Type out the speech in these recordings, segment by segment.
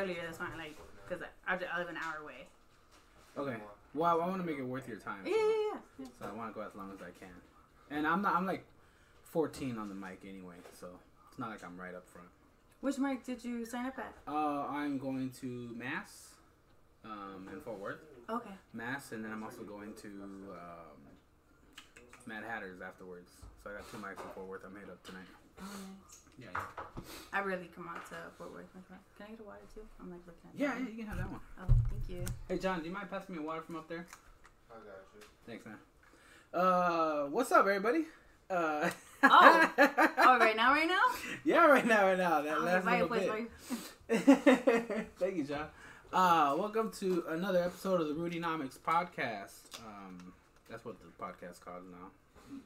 earlier, that's fine. Like, cause I, I live an hour away. Okay. Well, I want to make it worth your time. Yeah, yeah, yeah. yeah. So I want to go as long as I can. And I'm not. I'm like 14 on the mic anyway, so it's not like I'm right up front. Which mic did you sign up at? Uh, I'm going to Mass, um, in Fort Worth, Okay. Mass, and then I'm also going to um, Mad Hatters afterwards. So I got two mics in Fort Worth. I'm headed up tonight. Oh, nice. Yeah, yeah. I rarely come out to Fort Worth. Can I get a water too? I'm like looking at. Yeah, that yeah, one. you can have that one. Oh, thank you. Hey, John, do you mind passing me a water from up there? I got you. Thanks, man. Uh, what's up, everybody? Uh, Oh. Oh, right now, right now. yeah, right now, right now. That Oh, last little bit. vaya. Thank you, John. Uh, welcome to another episode of the Rudy Nomics podcast. Um, that's what the podcast calls now.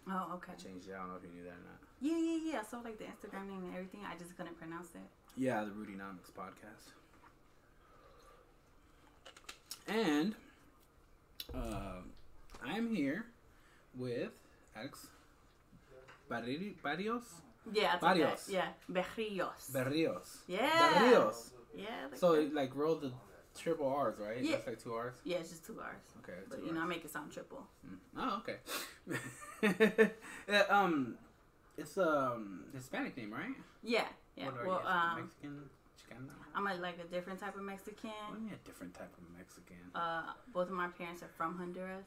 Oh, okay. I changed it. I don't know if you knew that or not. Yeah, yeah, yeah. So like the Instagram name and everything, I just couldn't pronounce it. Yeah, the Rudy Nomics podcast. And uh, I'm here with Alex Barri- Barrios. Yeah, like. Barrios. Yeah, Berrios. Barrios. yeah. Barrios. Yeah. Like So that. like roll the triple R's, right? Yeah. That's like two R's. yeah, it's just two R's. Okay. But two you know, I make it sound triple. Mm. Oh, okay. Yeah, um, it's um Hispanic name, right? Yeah, yeah. What well, um, Mexican, Chicana. I'm a, like a different type of What Mexican. do you mean a different type of Mexican? Uh, both of my parents are from Honduras.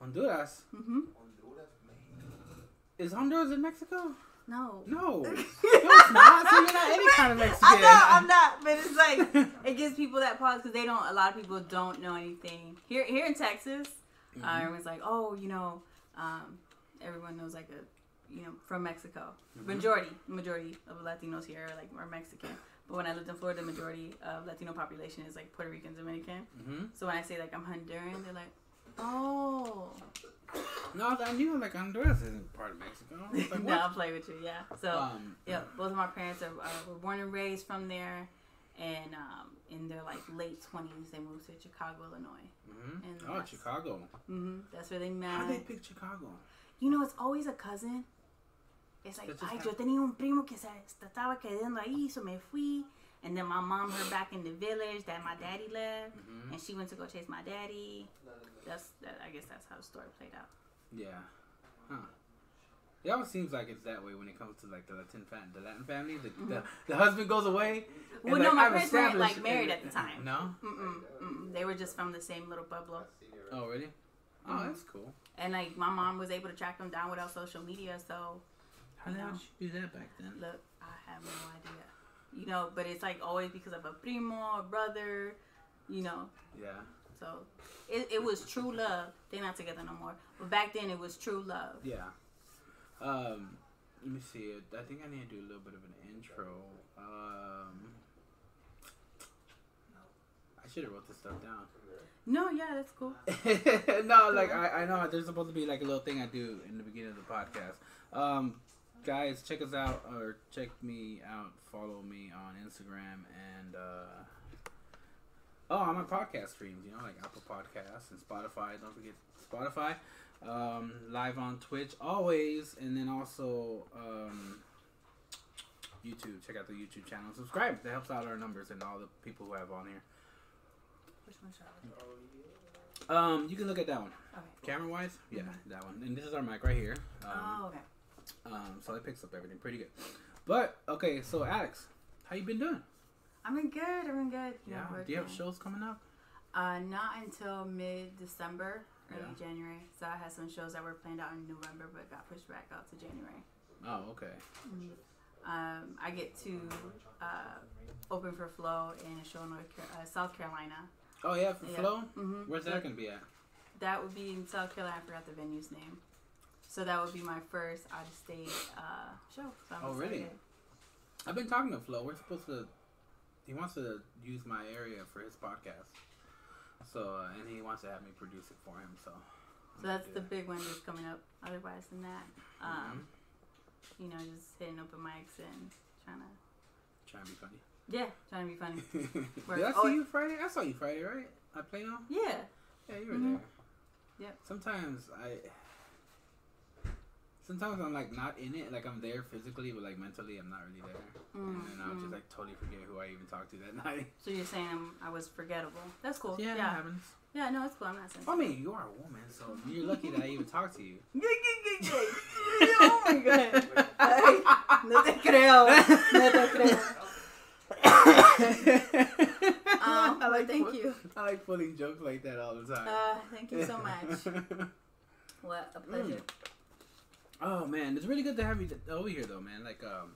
Honduras. Mm-hmm. Honduras, man. Is Honduras in Mexico? No. No. no, it's not. So you're not any kind of Mexican. I know I'm not, but it's like it gives people that pause because they don't. A lot of people don't know anything here. Here in Texas, uh, Mhm. everyone's like, "Oh, you know, um, everyone knows like a, you know, from Mexico. Mhm. Majority, majority of Latinos here are like are Mexican. But when I lived in Florida, the majority of Latino population is like Puerto Rican, Dominican. Mhm. So when I say like I'm Honduran, they're like, "Oh, No, I knew like Honduras isn't part of Mexico. Like, no. I'll play with you." Yeah. So. Um, Yeah, both of my parents are, uh, were born and raised from there, and um, in their like late twenties, they moved to Chicago, Illinois. mhm. and Oh, Chicago. hmm That's where they met. How they pick Chicago? You know, it's always a cousin. It's like, ay, yo tenía un primo que se estaba quedando ahí, so me fui. And then my mom heard back in the village that my daddy left, Mhm. and she went to go chase my daddy. That's that. I guess that's how the story played out. Yeah. Huh. It always seems like it's that way when it comes to like the Latin fam- the Latin family. The, the, the husband goes away. Mm-hmm. Well, like, no, my I've parents weren't like married at the time. No. Mm-mm, mm-mm. They were just from the same little pueblo. Oh, really? Oh, Mhm. that's cool. And like my mom was able to track them down without social media, so How the hell No. did you do that back then? look, I have no idea. You know, but it's like always because of a primo, a brother, you know. Yeah. So it, it was true love. They're not together no more. But back then it was true love. Yeah. Um, let me see. I think I need to do a little bit of an intro. Um, I should have wrote this stuff down. No, yeah, that's cool. no, like I, I know there's supposed to be like a little thing I do in the beginning of the podcast. Um, guys, check us out or check me out. Follow me on Instagram and uh, oh, on my podcast streams. You know, like Apple Podcasts and Spotify. Don't forget Spotify. Um, live on Twitch always, and then also um, YouTube. Check out the YouTube channel. Subscribe. That helps out our numbers and all the people who have on here. Which one shall I look Um, you can look at that one. Okay. Camera wise, yeah, Mhm. that one. And this is our mic right here. Um, oh, okay. Um, so it picks up everything pretty good. But okay, so Alex, how you been doing? I've been good. I've been good. Yeah. Do you have shows coming up? Uh, not until mid December, early Yeah. January. So I had some shows that were planned out in November, but got pushed back out to January. Oh, okay. Um, I get to uh, open for Flow in a show in North Car- uh, South Carolina. Oh yeah, for Yeah. Flow. Mm-hmm. Where's that gonna be at? That would be in South Carolina. I forgot the venue's name. So that would be my first out of state uh, show. So I'm Oh, really? excited. I've been talking to Flo. We're supposed to. He wants to use my area for his podcast. So uh, and he wants to have me produce it for him. So. So that's the big one that's coming up. Otherwise than that, um, Mhm. you know, just hitting open mics and trying to, Trying to be funny. yeah, trying to be funny. Did I see Oh, you Friday? I saw you Friday, right? I played on. Yeah. Yeah, you were Mhm. there. Yep. Sometimes I. sometimes I'm like not in it, like I'm there physically, but like mentally I'm not really there. Mm, and then I'll mm. just like totally forget who I even talked to that night. So you're saying I'm, I was forgettable. That's cool. Yeah, Yeah. that Yeah, no, it's cool. I'm not saying. I mean, you are a woman, so you're lucky that I even talked to you. oh my god. Ay, no te creo. No te creo. Um, I like thank you. I like pulling jokes like that all the time. Uh, thank you so much. What a pleasure. Oh man, it's really good to have you over here though, man. Like, um,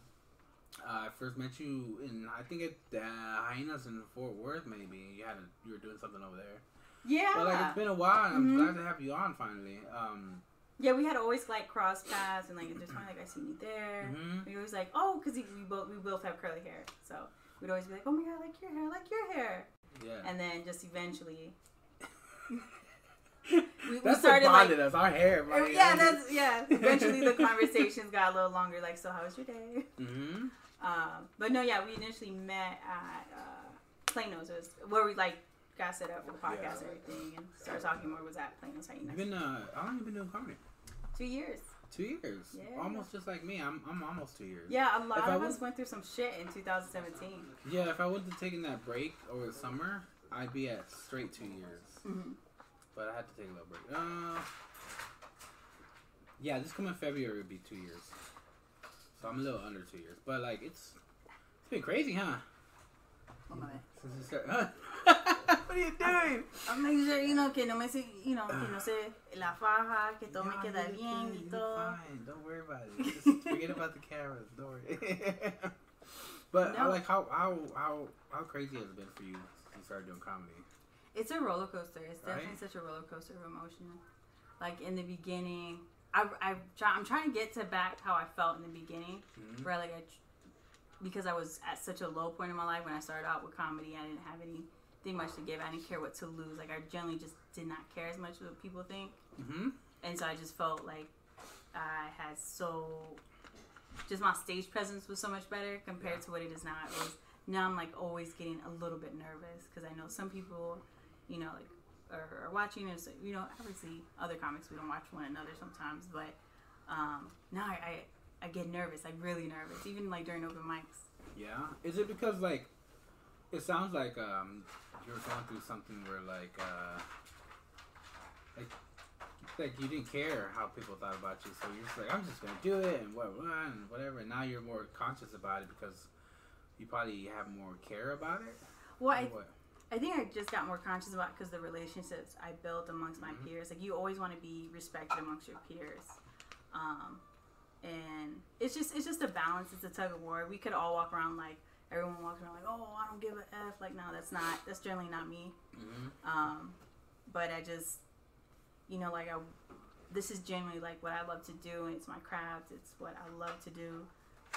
uh, I first met you in I think at the Hyenas in Fort Worth. Maybe you had a, you were doing something over there. Yeah. But like, it's been a while. and I'm Mhm. glad to have you on finally. Um, yeah, we had always like cross paths and like just kind of like I seen you there. mhm. We always like, oh, because we both we both have curly hair, so we'd always be like, oh my god, I like your hair, I like your hair, yeah. and then just eventually. we, we started what like us. Our hair. Uh, yeah, that's yeah. Eventually, the conversations got a little longer. Like, so how was your day? hmm Um, but no, yeah, we initially met at uh, Plano's, it was where we like got set up for the podcast and everything, and started talking more. Was at Plano's You've been uh, how long you been doing comedy? Two years. Two years. Yeah. Almost just like me. I'm I'm almost two years. Yeah, a lot If I of us went through some shit in 2017. Yeah, if I wouldn't have taken that break over the summer, I'd be at straight two years. hmm But I had to take a little break. Uh, yeah, this coming February would be two years. So I'm a little under two years. But like it's it's been crazy, huh? Since you start- what are you doing? I'm making sure, you know, que no me, se- you know, que no se la faja, que todo me queda bien y todo. Fine. Don't worry about it. Just forget about the cameras. Don't worry. but I like how how how how crazy has it been for you since you started doing comedy? It's a roller coaster. It's definitely Right? such a roller coaster of emotion. Like in the beginning, I, I I'm trying to get to back how I felt in the beginning, Mhm. where like I, because I was at such a low point in my life when I started out with comedy, I didn't have anything much to give. I didn't care what to lose. Like I generally just did not care as much as what people think, Mhm. and so I just felt like I had so just my stage presence was so much better compared Yeah. to what it is now. It was now I'm like always getting a little bit nervous because I know some people, you know, like are, are watching and so, you know obviously other comics we don't watch one another sometimes, but um, now I, I I get nervous, like really nervous, even like during open mics. Yeah. Is it because like it sounds like um you're going through something where like uh like like you didn't care how people thought about you, so you're just like I'm just gonna do it and what what and whatever. And now you're more conscious about it because you probably have more care about it. Well, I, what? I think I just got more conscious about because the relationships I built amongst my Mhm. peers. Like you always want to be respected amongst your peers, um, and it's just it's just a balance. It's a tug of war. We could all walk around like everyone walks around like, oh, I don't give a f. Like no, that's not that's generally not me. Mhm. Um, but I just, you know, like I, this is generally like what I love to do, and it's my craft. It's what I love to do.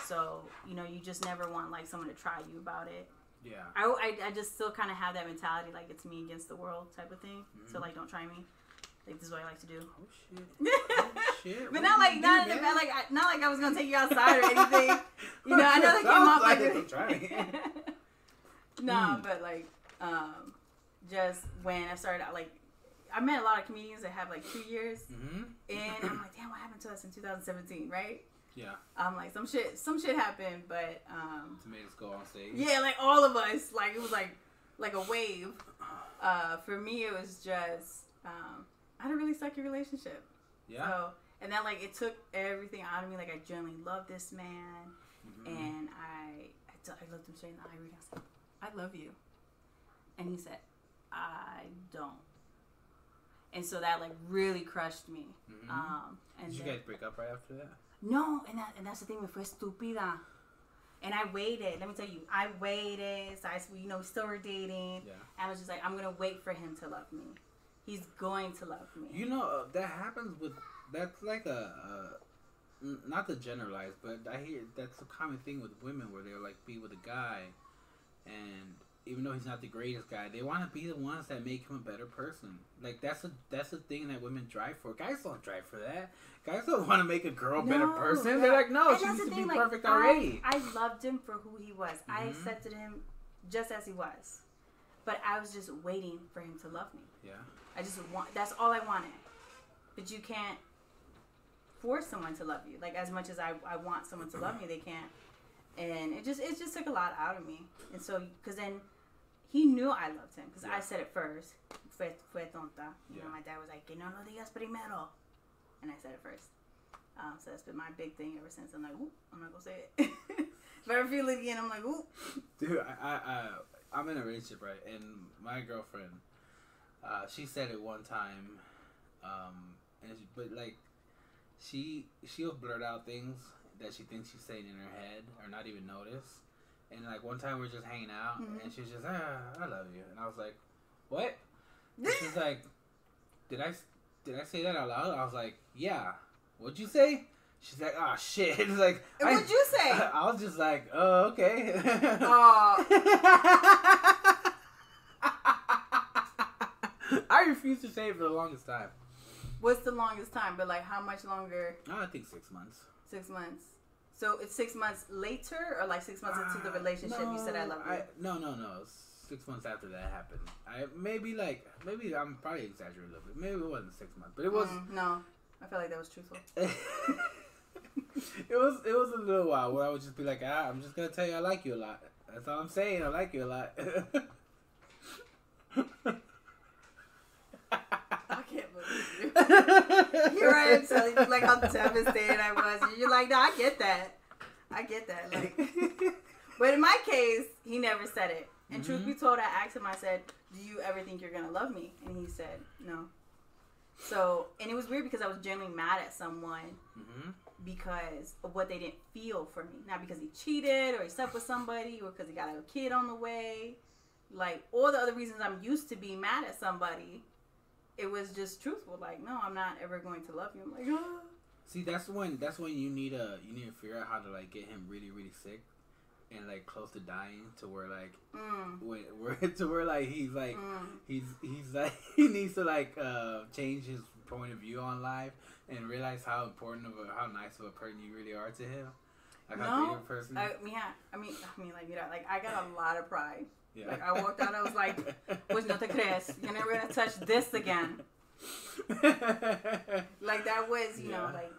So you know, you just never want like someone to try you about it. Yeah. I, I, I just still kind of have that mentality, like it's me against the world type of thing. So Mhm. like, don't try me. Like this is what I like to do. Oh shit. Oh shit. but not like not do, in bad, like I, not like I was gonna take you outside or anything. You know, I know that came off like like, don't try me. no, Mm. but like um, just when I started out, like I met a lot of comedians that have like two years, Mhm. and I'm like, damn, what happened to us in 2017, right? Yeah. I'm like, some shit, some shit happened, but um, To make us go on stage. Yeah, like all of us. Like it was like like a wave. Uh, for me, it was just um, I had a really sucky relationship. Yeah. So and then like it took everything out of me. Like I genuinely love this man, Mhm. and I I, t- I looked him straight in the eye. and I said, I love you, and he said, I don't. And so that like really crushed me. Mhm. Um, and Did you then- guys break up right after that? No, and that and that's the thing. Me fue estúpida. And I waited. Let me tell you, I waited. So I, you know, we still were dating. Yeah. I was just like, I'm gonna wait for him to love me. He's going to love me. You know uh, that happens with that's like a, a n- not to generalize, but I hear that's a common thing with women where they'll like be with a guy, and even though he's not the greatest guy, they want to be the ones that make him a better person. Like that's a that's a thing that women drive for. Guys don't drive for that. Guys don't want to make a girl a better person. yeah. They're like, no, And she needs the to be like, perfect I- already. I, loved him for who he was. I Mhm. accepted him just as he was. But I was just waiting for him to love me. yeah. I just want. That's all I wanted. But you can't force someone to love you. Like as much as I, I want someone to love me, they can't. And it just it just took a lot out of me. And so because then he knew I loved him because Yeah. I said it first. Fue, fue tonta. You know, my dad was like, que no lo digas primero. And I said it first. Um, so that's been my big thing ever since. I'm like, ooh, I'm not gonna say it. if I ever feel it again, I'm like, ooh. Dude, I, I, I'm in a relationship, right? And my girlfriend, uh, she said it one time, um, and she, but like, she she'll blurt out things that she thinks she's saying in her head or not even notice. And like one time we are just hanging out, Mhm. and she's just, ah, I love you, and I was like, what? She's like, did I did I say that out loud? I was like, yeah. What'd you say? She's like, oh shit. It's like, And what'd you say? I was just like, oh, okay. Oh, I refused to say it for the longest time. what's the longest time? But like, how much longer? Oh, I think six months. Six months. So it's six months later, or like six months into the Ah, relationship, you said I love you. I, no, no, no. Six months after that happened, I maybe like maybe I'm probably exaggerating a little bit. Maybe it wasn't six months, but it was. Mm, no, I feel like that was truthful. it was it was a little while where I would just be like, ah, I'm just gonna tell you I like you a lot. That's all I'm saying. I like you a lot. I can't believe you. Here I am telling you like how devastated I was. And you're like, no, I get that. I get that. Like, but in my case, he never said it. And truth be told, I asked him. I said, "Do you ever think you're gonna love me?" And he said, "No." So, and it was weird because I was genuinely mad at someone hmm because of what they didn't feel for me. Not because he cheated or he slept with somebody or because he got a kid on the way. Like all the other reasons I'm used to being mad at somebody, it was just truthful. Like, no, I'm not ever going to love you. I'm like, oh. See, that's when that's when you need a you need to figure out how to like get him really really sick and like close to dying to where like Mm, when where to where like he's like mm. he's he's like he needs to like uh change his point of view on life and realize how important of a how nice of a person you really are to him. Like how No, great of a person. I yeah, I mean, I mean, like, you know, like I got a lot of pride. Yeah. like, I walked out, I was like, Pues no te crees, you're never gonna touch this again. Like that was, you know, like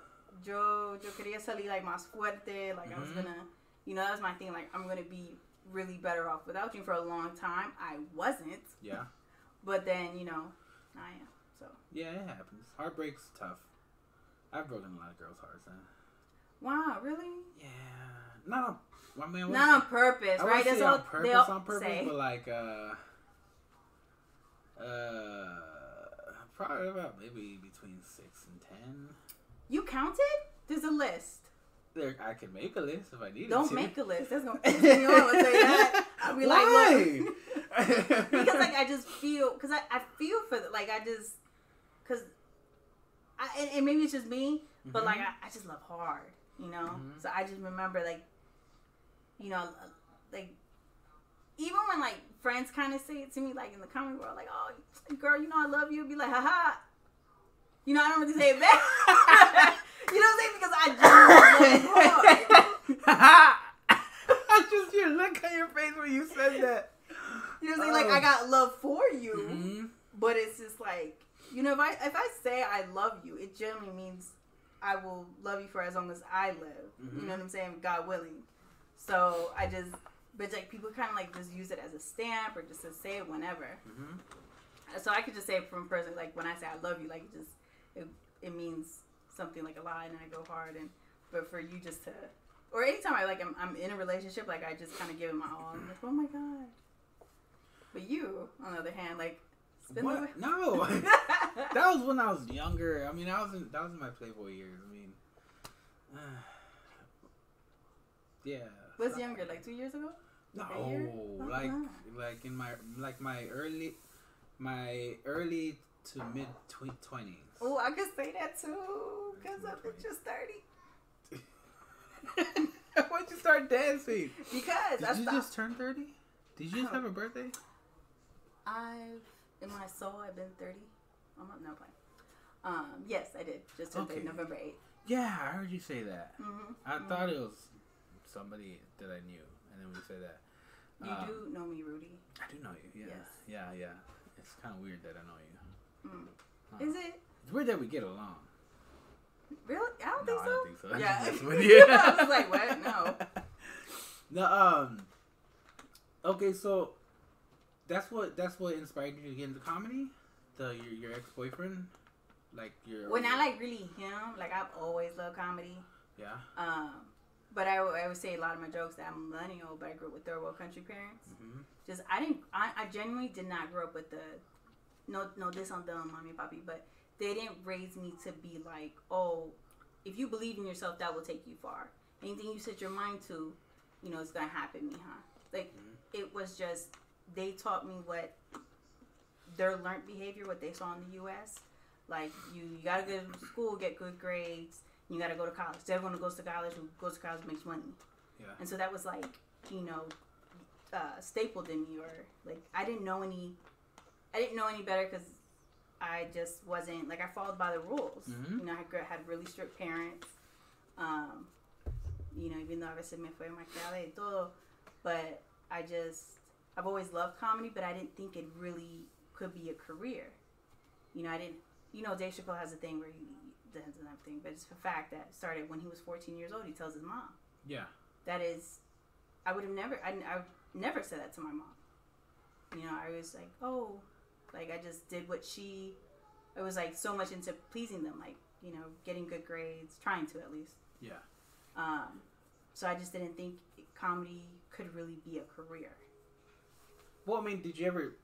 yo, yo quería salir like más fuerte. Like I was Mhm. gonna, you know, that was my thing. Like I'm gonna be really better off without you for a long time. I wasn't, yeah. but then you know, I am. So Yeah, it happens. Heartbreak's tough. I've broken a lot of girls' hearts. Huh? wow, really? Yeah. Not on. I mean, Not on purpose, I right? That's say all on purpose, they all on purpose, say. but like, uh, uh, probably about maybe between six and ten. You counted? There's a list. There, I can make a list if I Don't to. make a list. That's gonna piss me off. I'll say that. I'll be like, look. Why? because like I just feel because I, I feel for the, like I just because I and, and maybe it's just me, but like Mhm. I, I just love hard, you know. Mhm. So I just remember like you know like even when like friends kind of say it to me like in the comic world like oh girl you know I love you be like haha you know I don't really say it back you know what I'm saying because I just. I just your look on your face when you said that. you know what I'm saying like I got love for you. Mhm. But it's just like you know, if I if I say I love you, it generally means I will love you for as long as I live. You Mhm. know what I'm saying? God willing. So I just, but like people kind of like just use it as a stamp or just to say it whenever. Mhm. So I could just say it from a person like when I say I love you, like it just it, it means something like a lot, and I go hard. And but for you just to, or anytime I like I'm, I'm in a relationship, like I just kind of give it my all. I'm like, oh my god. But you, on the other hand, like What? No. that was when I was younger. I mean, I was in that was in my Playboy years. I mean, yeah. Was younger, like two years ago? No? Oh, like like in my like my early my early to mid twenties. Oh, I could say that too, because I'm just 30. Why'd you start dancing? Because Did I you stopped. just turn thirty? Did you just Oh. have a birthday? I've, in my soul, I've been 30. I'm not, no playing. Um, yes, I did. Just turned 30, November 8th. Yeah, I heard you say that. Mm-hmm. I thought it was somebody that I knew, and then we say that. You Um, do know me, Rudy. I do know you. Yeah, Yes. yeah, yeah. It's kind of weird that I know you. Mm. Huh. Is it? It's weird that we get along. Really? I don't No, think I so. don't think so. Yeah. just messing with you. I was like, what? No. No. Um. Okay, so that's what that's what inspired you to get into comedy. The your your ex boyfriend, like your Well, not like really him. Like I've always loved comedy. yeah. Um, but I, I would say a lot of my jokes that I'm millennial, but I grew up with third world country parents. hmm Just I didn't. I, I genuinely did not grow up with the no no this on them mommy and papi, but they didn't raise me to be like oh if you believe in yourself that will take you far. Anything you set your mind to, you know, it's gonna happen, me, huh? Like Mhm. it was just they taught me what their learned behavior, what they saw in the U.S. Like you, you gotta go to school, get good grades. You gotta go to college. Everyone who goes to college, who goes to college, makes money. Yeah. And so that was like, you know, uh, stapled in me, or like I didn't know any, I didn't know any better because I just wasn't like I followed by the rules. Mhm. You know, I had really strict parents. Um, you know, even though a veces me fue mal criada y todo, but I just I've always loved comedy, but I didn't think it really could be a career. You know, I didn't. You know, Dave Chappelle has a thing where he does and everything, but it's the fact that started when he was 14 years old. He tells his mom. Yeah. That is, I would have never. I, I never said that to my mom. You know, I was like, oh, like I just did what she. I was like so much into pleasing them, like you know, getting good grades, trying to at least. Yeah. Um, so I just didn't think comedy could really be a career. Well, I mean, did you ever?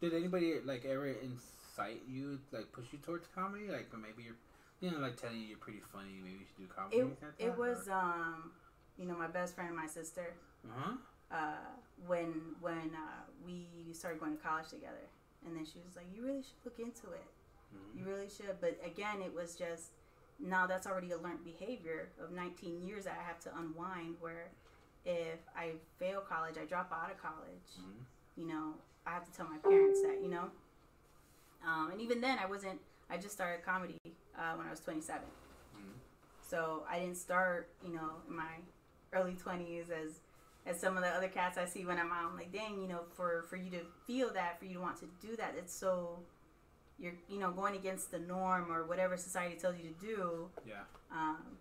Did anybody like ever incite you, like push you towards comedy? Like maybe you're, you know, like telling you you're pretty funny. Maybe you should do comedy. It it was um, you know, my best friend and my sister. Uh huh. Uh, when when uh, we started going to college together, and then she was like, "You really should look into it. You really should." But again, it was just now that's already a learned behavior of 19 years that I have to unwind. Where if I fail college, I drop out of college. Mhm. You know, I have to tell my parents that. You know, um, and even then, I wasn't. I just started comedy uh, when I was 27. Mhm. So I didn't start, you know, in my early 20s as as some of the other cats I see when I'm out. I'm like, dang, you know, for for you to feel that, for you to want to do that, it's so you're you know going against the norm or whatever society tells you to do. Yeah. Um,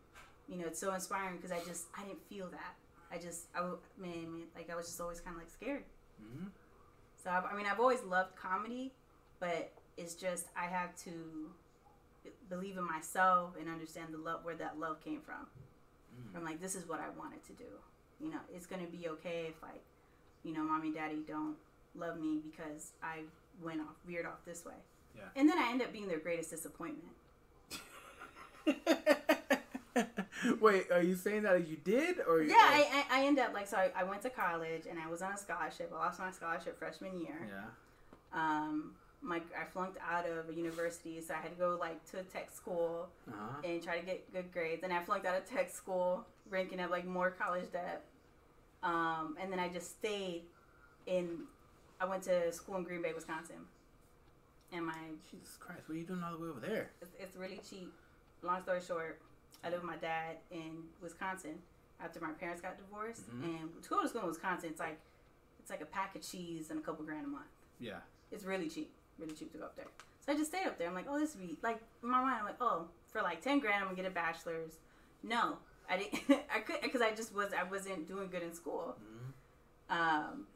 you know, it's so inspiring because I just I didn't feel that. I just I man like I was just always kind of like scared. hmm So I, I mean, I've always loved comedy, but it's just I have to believe in myself and understand the love where that love came from. Mm. From like this is what I wanted to do. You know, it's gonna be okay if like, you know, mommy and daddy don't love me because I went off veered off this way. Yeah. And then I end up being their greatest disappointment. Wait, are you saying that you did, or Yeah, I, I, I end up like so I, I went to college and I was on a scholarship. I lost my scholarship freshman year. yeah. Um, my I flunked out of a university, so I had to go like to a tech school Uh huh. and try to get good grades. And I flunked out of tech school, ranking up like more college debt. Um, and then I just stayed in. I went to school in Green Bay, Wisconsin, and my Jesus Christ, what are you doing all the way over there? it's, it's really cheap. Long story short, I lived with my dad in Wisconsin after my parents got divorced, Mhm. and to go to school in Wisconsin, it's like it's like a pack of cheese and a couple grand a month. Yeah. It's really cheap, really cheap to go up there. So I just stayed up there. I'm like, oh, this would be like in my mind. I'm like, oh, for like ten grand, I'm gonna get a bachelor's. No, I didn't. I could because I just was. I wasn't doing good in school. Mhm. Um,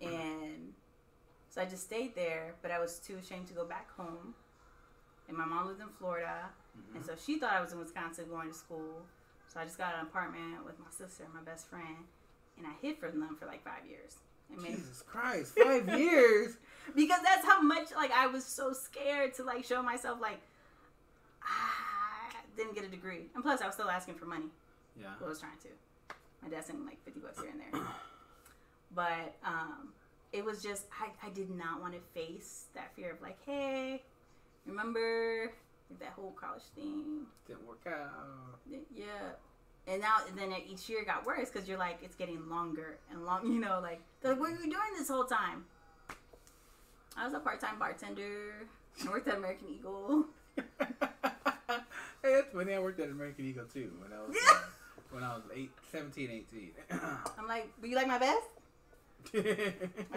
and so I just stayed there, but I was too ashamed to go back home. And my mom lived in Florida, Mhm. and so she thought I was in Wisconsin going to school. So I just got an apartment with my sister and my best friend, and I hid from them for like five years. And made Jesus Christ, five years. Because that's how much like I was so scared to like show myself like I didn't get a degree, and plus I was still asking for money. Yeah. I was trying to. My dad sent me like fifty bucks here and there, but um, it was just I, I did not want to face that fear of like, hey, remember that whole college thing? Didn't work out. Yeah. And now, and then it- each year got worse because you're like, it's getting longer and long. You know, like like, what were you doing this whole time? I was a part-time bartender. I worked at American Eagle. hey, that's funny. I worked at American Eagle too when I was Yeah. uh, when I was eight, 17, 18. I'm like, do you like my vest? I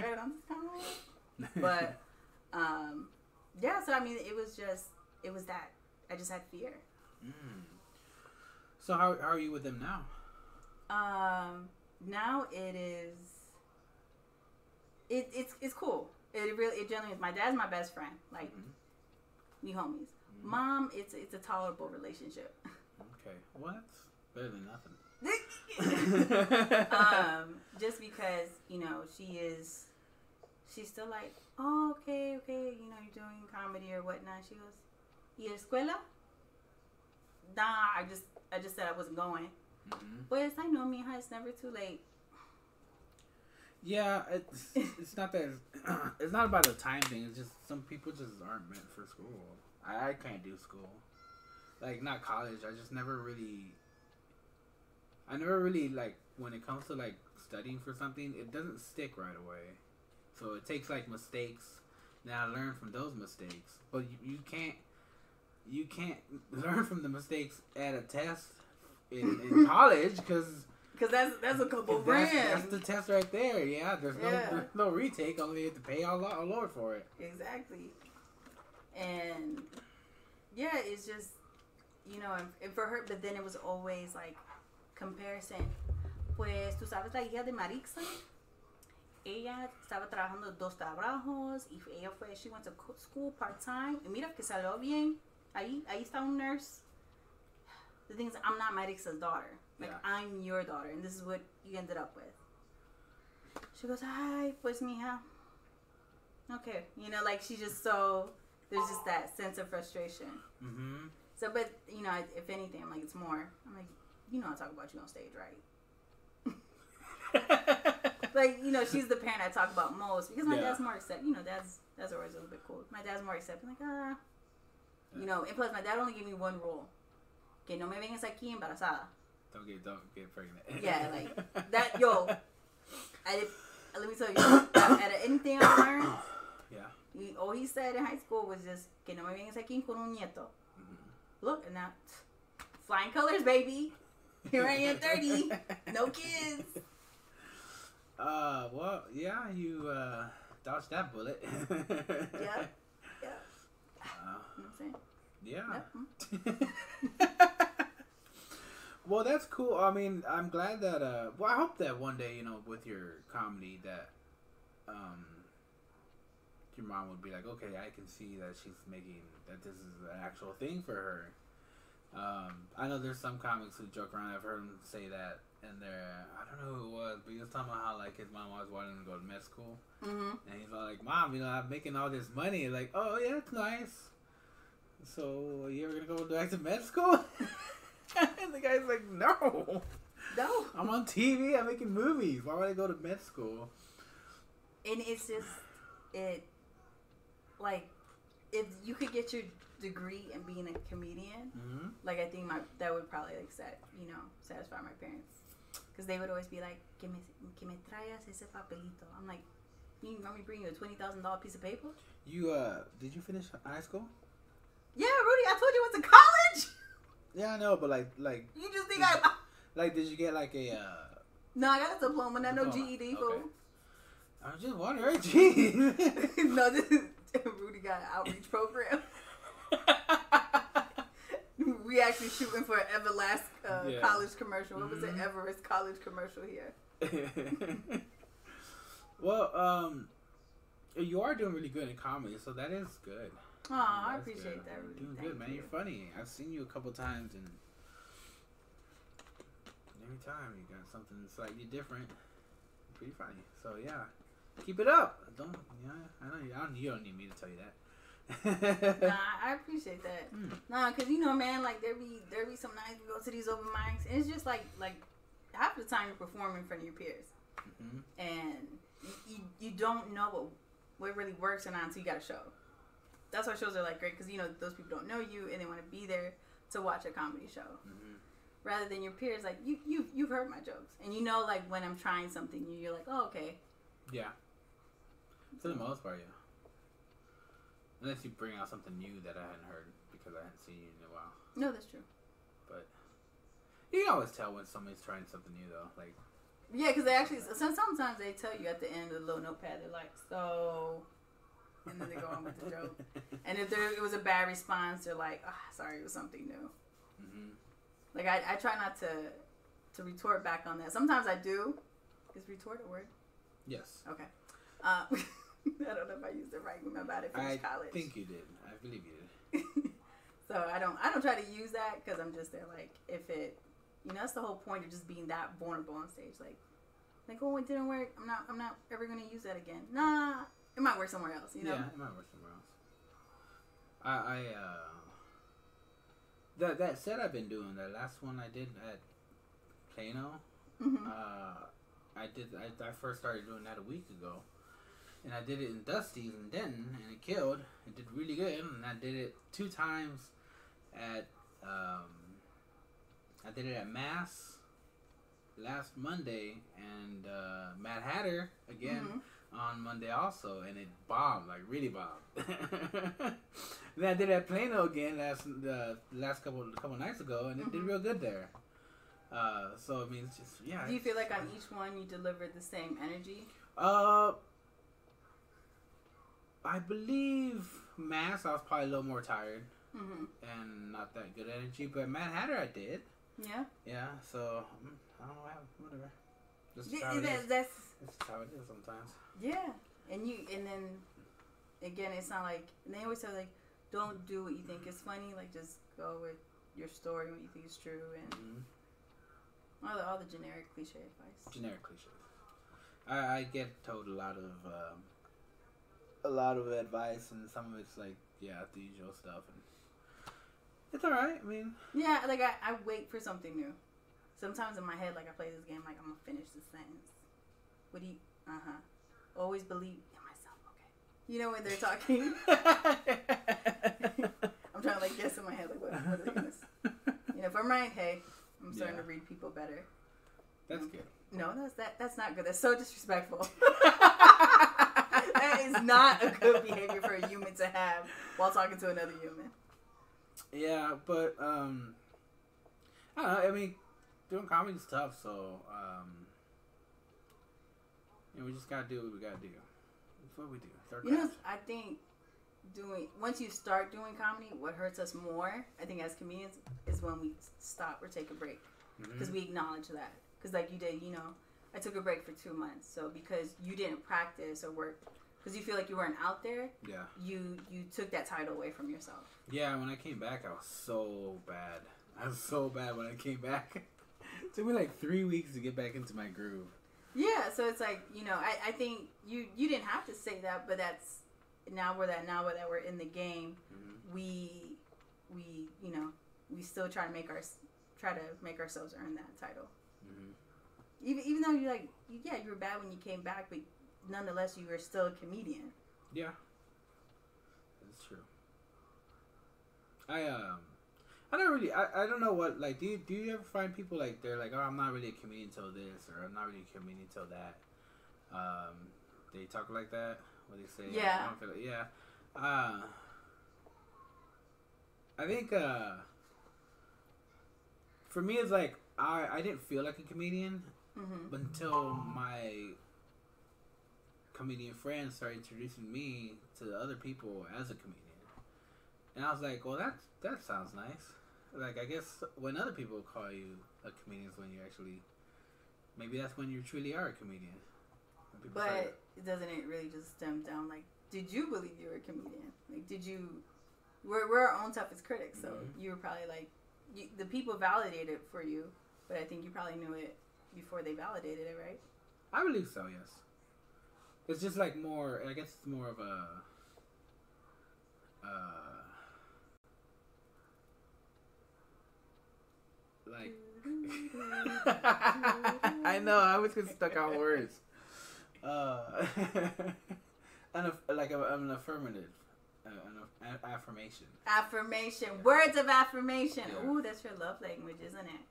got it on discount. But um, yeah. So I mean, it was just, it was that I just had fear. Mm. So how how are you with them now? Um, now it is. It it's it's cool. It really it generally is. My dad's my best friend. Like Mhm. we homies. Mhm. Mom, it's it's a tolerable relationship. Okay, what? better than nothing. um, just because you know she is, she's still like, oh okay okay, you know you're doing comedy or whatnot. She goes, y escuela? Nah, I just I just said I wasn't going. Mhm. Pues I know, mija, it's never too late. Yeah, it's it's not that it's not about the time thing. It's just some people just aren't meant for school. I, I can't do school, like not college. I just never really. I never really like when it comes to like studying for something. It doesn't stick right away, so it takes like mistakes. Now I learn from those mistakes, but you, you can't you can't learn from the mistakes at a test in, in college because Cause that's that's a couple that's, grand. that's the test right there. Yeah, there's no Yeah. there's no retake. Only you have to pay our, our Lord for it. Exactly. And yeah, it's just you know, and, and for her, but then it was always like comparison. Pues tú sabes la hija de Marixa. Ella estaba trabajando dos trabajos y ella fue, she went to school part time. Y mira que salió bien. Ahí, ahí está un nurse. The thing is, I'm not Marixa's daughter. Like Yeah. I'm your daughter, and this is what you ended up with. She goes, "Ay, pues mija." Okay, you know, like she's just so. There's just that sense of frustration. Mm-hmm. So, but you know, if anything, I'm like, it's more. I'm like, you know, I talk about you on stage, right? Like, you know, she's the parent I talk about most because my Yeah. dad's more accept. You know, dad's that's always a little bit cool. My dad's more accepting, like, ah, you know. And plus, my dad only gave me one rule: que no me vengas aquí embarazada. Don't get don't get pregnant. Yeah, like, that- yo. I did, let me tell you, out of anything I learned, Yeah. he, all he said in high school was just que no me vengas aquí con un nieto. Mhm. Look, and now, flying colors, baby. Here I am, 30. No kids. Uh, well, yeah, you uh dodged that bullet. Yeah. Yeah. Uh, You know what I'm saying? yeah. Yep. Well, that's cool. I mean, I'm glad that. Uh, well, I hope that one day, you know, with your comedy, that um, your mom would be like, okay, I can see that she's making that this is an actual thing for her. Um, I know there's some comics who joke around. I've heard them say that, and they're I don't know who it was, but he was talking about how like his mom always wanted him to go to med school. Mm-hmm. And he's all like, Mom, you know, I'm making all this money. Like, oh, yeah, it's nice. So, you ever gonna go back to med school? and the guy's like, No. No. I'm on TV. I'm making movies. Why would I go to med school? And it's just, it, like, if you could get your degree in being a comedian, Mm-hmm. like, I think my that would probably, like, set, you know, satisfy my parents. Because they would always be like, que me, que me traigas ese papelito. I'm like, you want me to bring you a $20,000 piece of paper? You, uh, did you finish high school? Yeah, Rudy, I told you I went to college. Yeah, I know, but like, like, You just think I. like, did you get like a, uh, No, I got a diploma, not no Diploma, GED, okay. fool. I was just wondering, geez. no, this is, Rudy got an outreach program. We actually shooting for an Everlast uh, Yeah. college commercial. What was it? Mhm. Everest college commercial here. well, um, you are doing really good in comedy, so that is good. Oh, I appreciate good. that, You're Rudy. doing Thank good, man. you. You're funny. I've seen you a couple times, and every time you got something slightly different. Pretty funny. So yeah, keep it up. Don't yeah. I know you. I don't, you don't need me to tell you that. Nah, I appreciate that. Mm. Nah, cause you know, man, like there be there be some nights we go to these open mics, and it's just like like half the time you're performing in front of your peers, Mhm. and you, you, you don't know what what really works or not until you got a show. That's why shows are like great, cause you know those people don't know you and they want to be there to watch a comedy show. Mhm. rather than your peers like you you you've heard my jokes and you know like when I'm trying something new you're like oh okay Yeah. For the most part, yeah. Unless you bring out something new that I hadn't heard because I hadn't seen you in a while. no that's true But You can always tell when somebody's trying something new, though. Like, yeah because they actually sometimes they tell you at the end of the little notepad they're like so and then they go on with the joke and if there it was a bad response they're like ah sorry it was something new hmm Like I, I try not to to retort back on that. Sometimes I do. Is retort a word? Yes. Okay. Uh, I don't know if I used it right I'm about to finish I college. I think you did. I believe you did. so I don't I don't try to use that because I'm just there like if it you know that's the whole point of just being that vulnerable on stage like like oh it didn't work I'm not I'm not ever gonna use that again nah it might work somewhere else you know Yeah, it might work somewhere else. I, I uh, that that set I've been doing. That last one I did at Plano. hmm Uh, I did. I, I first started doing that a week ago, and I did it in Dusty's in Denton, and it killed. It did really good, and I did it two times at. Um, I did it at Mass last Monday, and uh, Mad Hatter again Mhm. On Monday also, and it bombed like really bombed. then I did it at Plano again last the last couple couple nights ago, and it did Mhm. real good there. Uh, so I mean, it's just yeah. do you feel like on each one you delivered the same energy Uh, I believe Mass. I was probably a little more tired hmm and not that good energy, but Mad Hatter I did. yeah Yeah. So mm, I don't know. what happened, Whatever. Just Yeah, how it that's It's just how it is sometimes. yeah and you and then again it's not like and they always say like don't do what you think is funny like just go with your story what you think is true and hmm all the, all the generic cliche advice generic cliches. I, I get told a lot of um, a lot of advice, and some of it's like yeah, the usual stuff, and it's all right. I mean, Yeah, like I, I wait for something new. Sometimes in my head, like I play this game, like I'm gonna finish this sentence. What do you? Uh huh. Always believe in myself. Okay. You know when they're talking, I'm trying to like guess in my head, like what, what are they gonna? s- You know, if I'm right, hey, I'm starting Yeah. to read people better. That's good. No, that's that. That's not good. That's so disrespectful. that is not a good behavior for a human to have while talking to another human. Yeah, but um, I don't know. I mean, doing comedy's tough, so um, know, we just gotta do what we gotta do. That's what we do. You know. I think doing once you start doing comedy, what hurts us more, I think, as comedians, is when we stop or take a break mm-hmm. because we acknowledge that. Because like you did, you know, I took a break for two months, so because you didn't practice or work, because you feel like you weren't out there, yeah, you you took that title away from yourself. yeah. When I came back, I was so bad. I was so bad when I came back. it took me like three weeks to get back into my groove. Yeah, so it's like you know, I, I think you you didn't have to say that, but that's now we're that now that we're in the game, Mhm. we we you know we still try to make our try to make ourselves earn that title. Mhm. Even even though you're like yeah you were bad when you came back, but nonetheless you were still a comedian. Yeah, that's true. I um, I don't really. I, I don't know what like. Do you do you ever find people like they're like, oh, I'm not really a comedian till this, or I'm not really a comedian till that. Um, they talk like that. What they say? Yeah. I don't feel like, yeah. Uh, I think uh, for me it's like I I didn't feel like a comedian hmm until my comedian friends started introducing me to other people as a comedian. And I was like, well, that that sounds nice. Like, I guess when other people call you a comedian is when you actually, maybe that's when you truly are a comedian. When people say But doesn't it really just stem down like did you believe you were a comedian? Like did you? We're we're our own toughest critics, so Mhm. you were probably like you, the people validated it for you, but I think you probably knew it before they validated it, right? I believe so, yes. It's just like more, I guess it's more of a, uh, like, I know, I was getting stuck on words. Uh, an, aff- like a, an affirmative, uh, an aff- affirmation. Affirmation, words of affirmation. Yeah. Ooh, that's your love language, isn't it?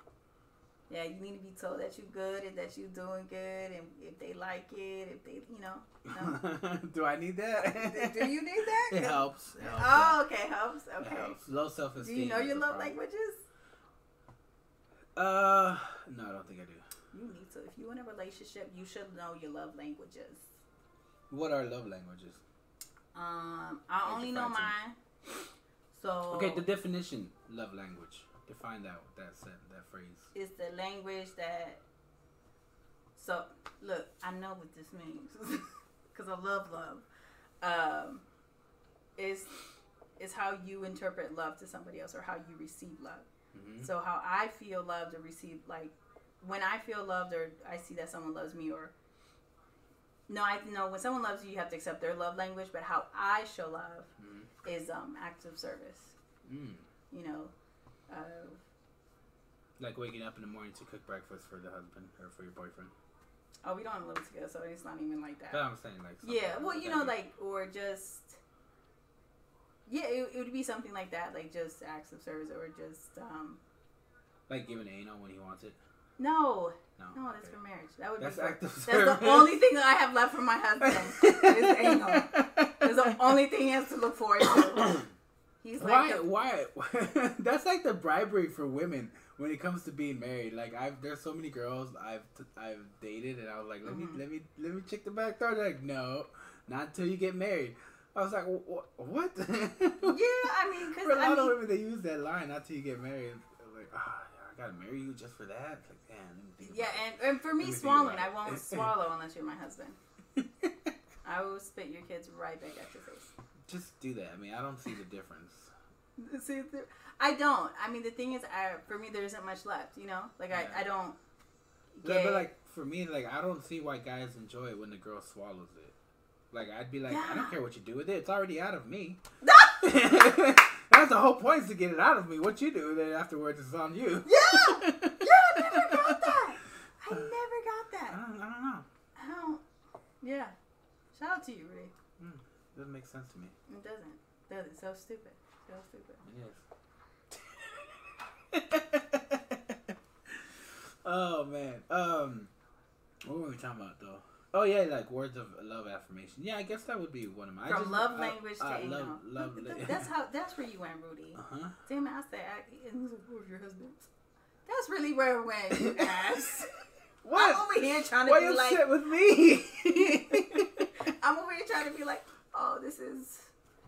Yeah, you need to be told that you're good and that you're doing good, and if they like it, if they, you know, no. Do I need that? do you need that? It helps. It helps. Oh, okay, helps. It Okay. helps. Low self esteem. Do esteem. you know your love languages? Uh, no, I don't think I do. You need to. If you're in a relationship, you should know your love languages. What are love languages? Um, I only know mine. So Okay, the definition love language. Define that that set that phrase. It's the language that. So look, I know what this means because I love love. Um, is is how you interpret love to somebody else or how you receive love. Hmm So how I feel loved or receive like when I feel loved or I see that someone loves me or no, I know when someone loves you, you have to accept their love language. But how I show love Mhm. is um, acts of service. Mm. You know, uh, Like waking up in the morning to cook breakfast for the husband or for your boyfriend. oh, we don't live together, so it's not even like that. But I'm saying like. Yeah, well, you know, like or just yeah, it, it would be something like that, like just acts of service or just um like giving anal when he wants it. no, No. no, that's okay. for marriage. That would That's be active that's service. the only thing that I have left for my husband. is anal. That's the only thing he has to look forward to. He's Why? like, the- Why? That's like the bribery for women when it comes to being married. Like I've there's so many girls I've t- I've dated and I was like, let Mhm. me let me let me check the back door. They're like, no, not until you get married. I was like, "Wh- what? yeah, I mean, because For a I lot of mean, women, they use that line, not till you get married. I like, ah, I gotta marry you just for that. It's like, damn. Let me think yeah, and, and for me, me swallowing, I won't swallow unless you're my husband. I will spit your kids right back at your face. just do that. I mean, I don't see the difference. See, I don't. I mean, the thing is, I, for me, there isn't much left. You know, like Yeah. I, I don't. Yeah, Get, but like for me, like I don't see why guys enjoy it when the girl swallows it. Like I'd be like, I don't care what you do with it; it's already out of me. That's the whole point is to get it out of me. What you do then afterwards is on you. yeah, yeah, I never got that. I never got I that. don't, I don't know. I don't. Yeah. Shout out to you, Rudy. doesn't make sense to me. It doesn't. Does it? So stupid. So stupid. It is. oh man. Um, what were we talking about though? Oh yeah, like words of love affirmation. Yeah, I guess that would be one of my. I From just- love I- language I to anal. love, love, Th- th- that's how. That's where you went, Rudy. Uh huh. Damn it! I said, I, and he's "Who's your husband?" That's really where it went, you ass. I'm What? over here trying to Why be you like, upset with me? I'm over here trying to be like, oh, this is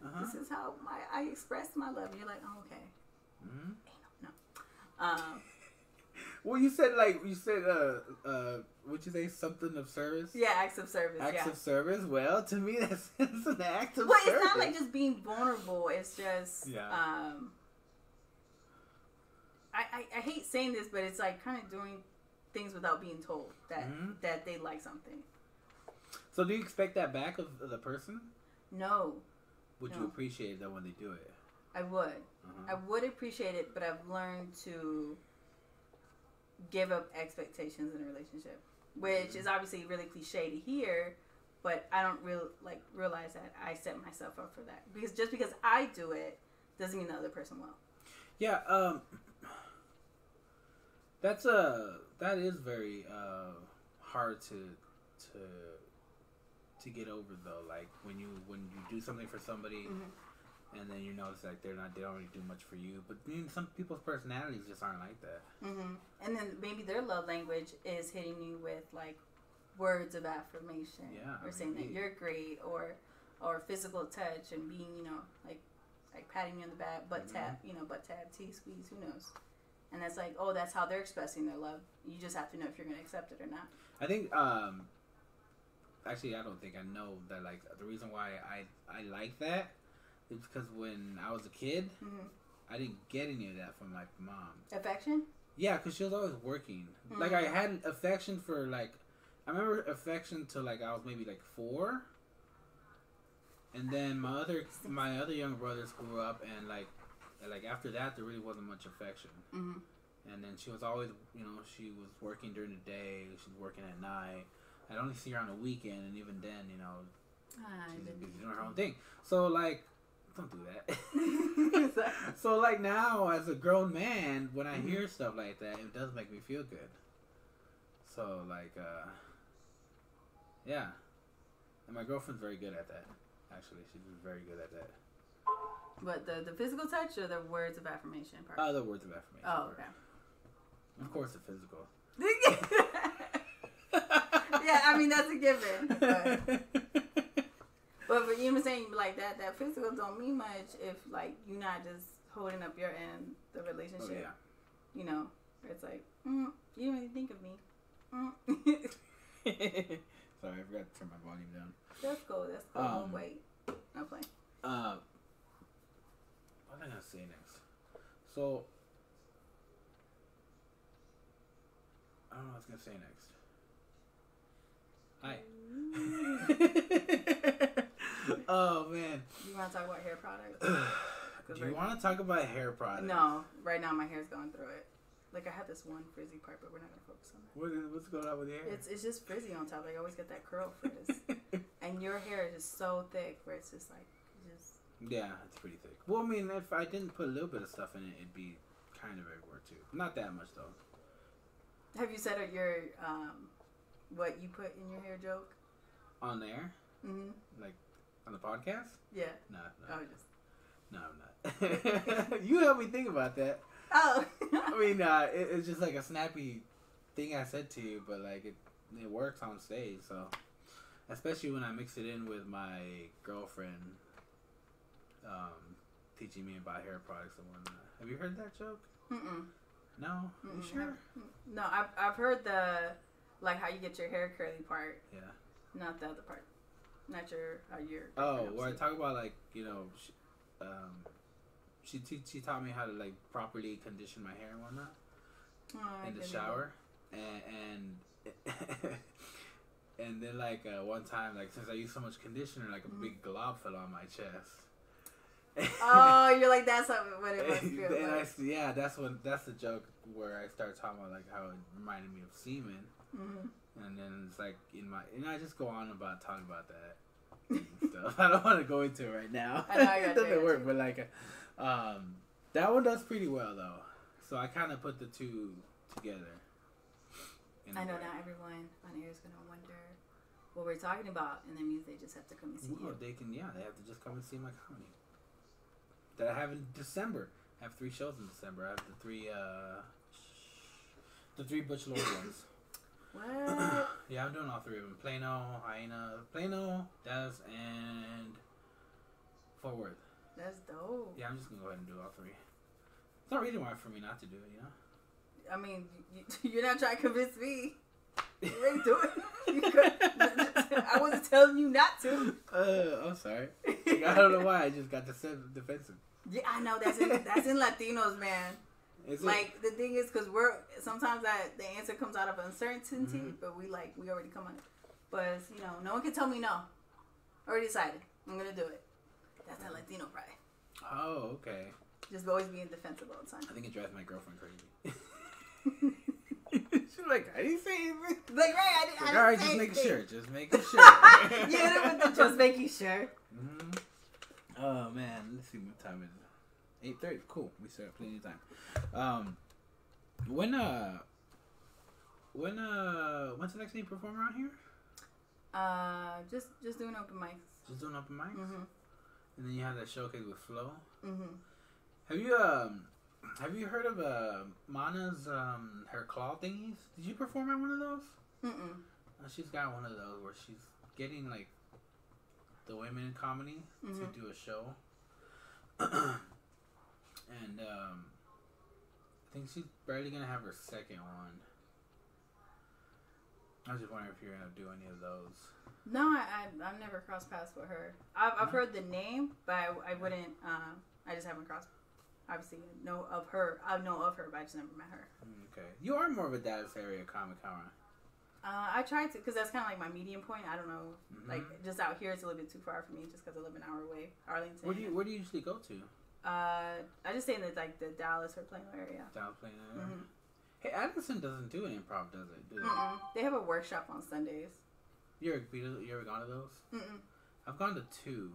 uh-huh. this is how my I express my love. And you're like, oh, okay. hmm Um, Well, you said like you said uh uh would you say something of service? yeah, acts of service. Acts yeah. of service. Well, to me that's, that's an act of well, service. it's not like just being vulnerable. It's just, Yeah. um, I, I I hate saying this, but it's like kind of doing things without being told that Mhm. that they like something. So do you expect that back of the person? No, Would you appreciate it though when they do it? I would. Uh-huh. I would appreciate it, but I've learned to give up expectations in a relationship, which is obviously really cliche to hear, but I don't real like realize that I set myself up for that because just because I do it doesn't mean the other person will. Yeah, um that's a that is very uh hard to to to get over though. Like when you when you do something for somebody Mhm. And then you notice like they're not they don't really do much for you. But some people's personalities just aren't like that. Mm-hmm. And then maybe their love language is hitting you with like words of affirmation, Yeah, or saying that you're great, or or physical touch and being you know like like patting you on the back, butt Mhm. tap, you know, butt tap, T squeeze, who knows? And that's like, oh, that's how they're expressing their love. You just have to know if you're gonna accept it or not. I think um actually I don't think I know that like the reason why I I like that is because when I was a kid hmm I didn't get any of that from my mom. Affection. Yeah, because she was always working. Like I had affection for like, I remember affection till like I was maybe like four, and then my other my other young brothers grew up and like, and, like after that there really wasn't much affection. hmm And then she was always you know she was working during the day, she was working at night. I'd only see her on the weekend, and even then you know Ah, she's busy doing her own thing. So like, don't do that. So like now, as a grown man, when I Mhm. hear stuff like that, it does make me feel good. So like, uh, yeah, and my girlfriend's very good at that. Actually, she's very good at that. but the the physical touch or the words of affirmation part. Other words of affirmation. oh, part. okay. Of course, the physical. yeah, I mean that's a given. But, but for you know what I'm saying, like that that physical don't mean much if like you're not just holding up your end the oh relationship. yeah. you know, it's like, mm, you didn't really think of me. Mm. Sorry, I forgot to turn my volume down. that's cool. That's cool. Um, oh, wait, I'm playing. Uh, what am I gonna say next? So, I don't know what I was gonna say next. Hi. Oh man. You want to talk about hair products? Do you want to talk about hair products? No, right now my hair's going through it. Like I have this one frizzy part, but we're not gonna focus on that. What is, what's going on with your hair? It's it's just frizzy on top. Like I always get that curl frizz, and your hair is just so thick where it's just like just yeah, it's pretty thick. Well, I mean, if I didn't put a little bit of stuff in it, it'd be kind of everywhere too. Not that much though. Have you said your um, what you put in your hair joke? On there, Mm-hmm. like on the podcast? Yeah. No, no, Oh, just no, I'm not. you helped me think about that. oh. I mean, uh, it, it's just like a snappy thing I said to you, but like it, it works on stage. So, especially when I mix it in with my girlfriend, um, teaching me about hair products and whatnot. Have you heard that joke? Mm-mm. No, Are you Mm-mm. sure? No, I've I've heard the like how you get your hair curly part, Yeah. not the other part. Not your how your. Oh, where I talk about like you know, she, um, she te- she taught me how to like properly condition my hair and whatnot Oh, I in the shower, and and and then like uh, one time like since I used so much conditioner, like a Mhm. big glob fell on my chest. Oh, you're like that's what it must and, and I, yeah, that's when that's the joke where I start talking about like how it reminded me of semen, Mhm. And then it's like in my and I just go on about talking about that stuff. I don't want to go into it right now. I know, I it doesn't work, but like, um, that one does pretty well though. So I kind of put the two together. I know way. now everyone on air is gonna wonder what we're talking about, and that means they just have to come and see Well, you. they can, yeah, they have to just come and see my comedy that I have in December. I have three shows in December. I have the three, uh, the three Butch Lord ones. What? yeah, I'm doing all three of them. Plano, Hyena, Plano, Dallas, and Fort Worth. That's dope. Yeah, I'm just gonna go ahead and do all three. It's not reason why for me not to do it, you know. I mean, you, you're not trying to convince me. You ain't doing it. I wasn't telling you not to. Uh, I'm sorry. I don't know why I just got defensive. Yeah, I know that's in that's in Latinos, man. It? Like the thing is, because we're sometimes that the answer comes out of uncertainty, Mhm. but we like we already come on it. But you know, no one can tell me no. Already decided. I'm gonna do it. That's that Latino pride. Oh, okay. Just always being defensive all the time. I think it drives my girlfriend crazy. She's like, I didn't say anything. Like right, I, didn't- I Like, didn't all right, just making sure. Just making sure. you hit it with the just making sure. Mm-hmm. Oh man, let's see what time it is. Eight thirty. Cool. We still have plenty of time. Um, when uh, when uh, when's the next time you perform around here? Uh, just just doing open mics. Just doing open mics, Mhm. and then you have that showcase with Flo. Mhm. Have you um, have you heard of uh, Mana's um, her claw thingies? Did you perform at one of those? Mm-mm. Uh, she's got one of those where she's getting like the women in comedy Mhm. to do a show, and um, I think she's barely gonna have her second one. I was just wondering if you're gonna do any of those. No, I, I I've never crossed paths with her. I've, I've heard the name, but I, I wouldn't. Um, I just haven't crossed. Obviously, know of her. I know of her, but I just never met her. Mm, Okay, you are more of a Dallas area comic, huh? Uh, I tried to because that's kind of like my medium point. I don't know, Mhm. like just out here, it's a little bit too far for me, just because I live an hour away, Arlington. Where do you Where do you usually go to? Uh, I just in the like the Dallas or Plano area. Dallas Plano area. Mhm. Hey, Addison doesn't do an improv, does it? Do they? They have a workshop on Sundays. You ever you ever gone to those? Mm-mm. I've gone to two.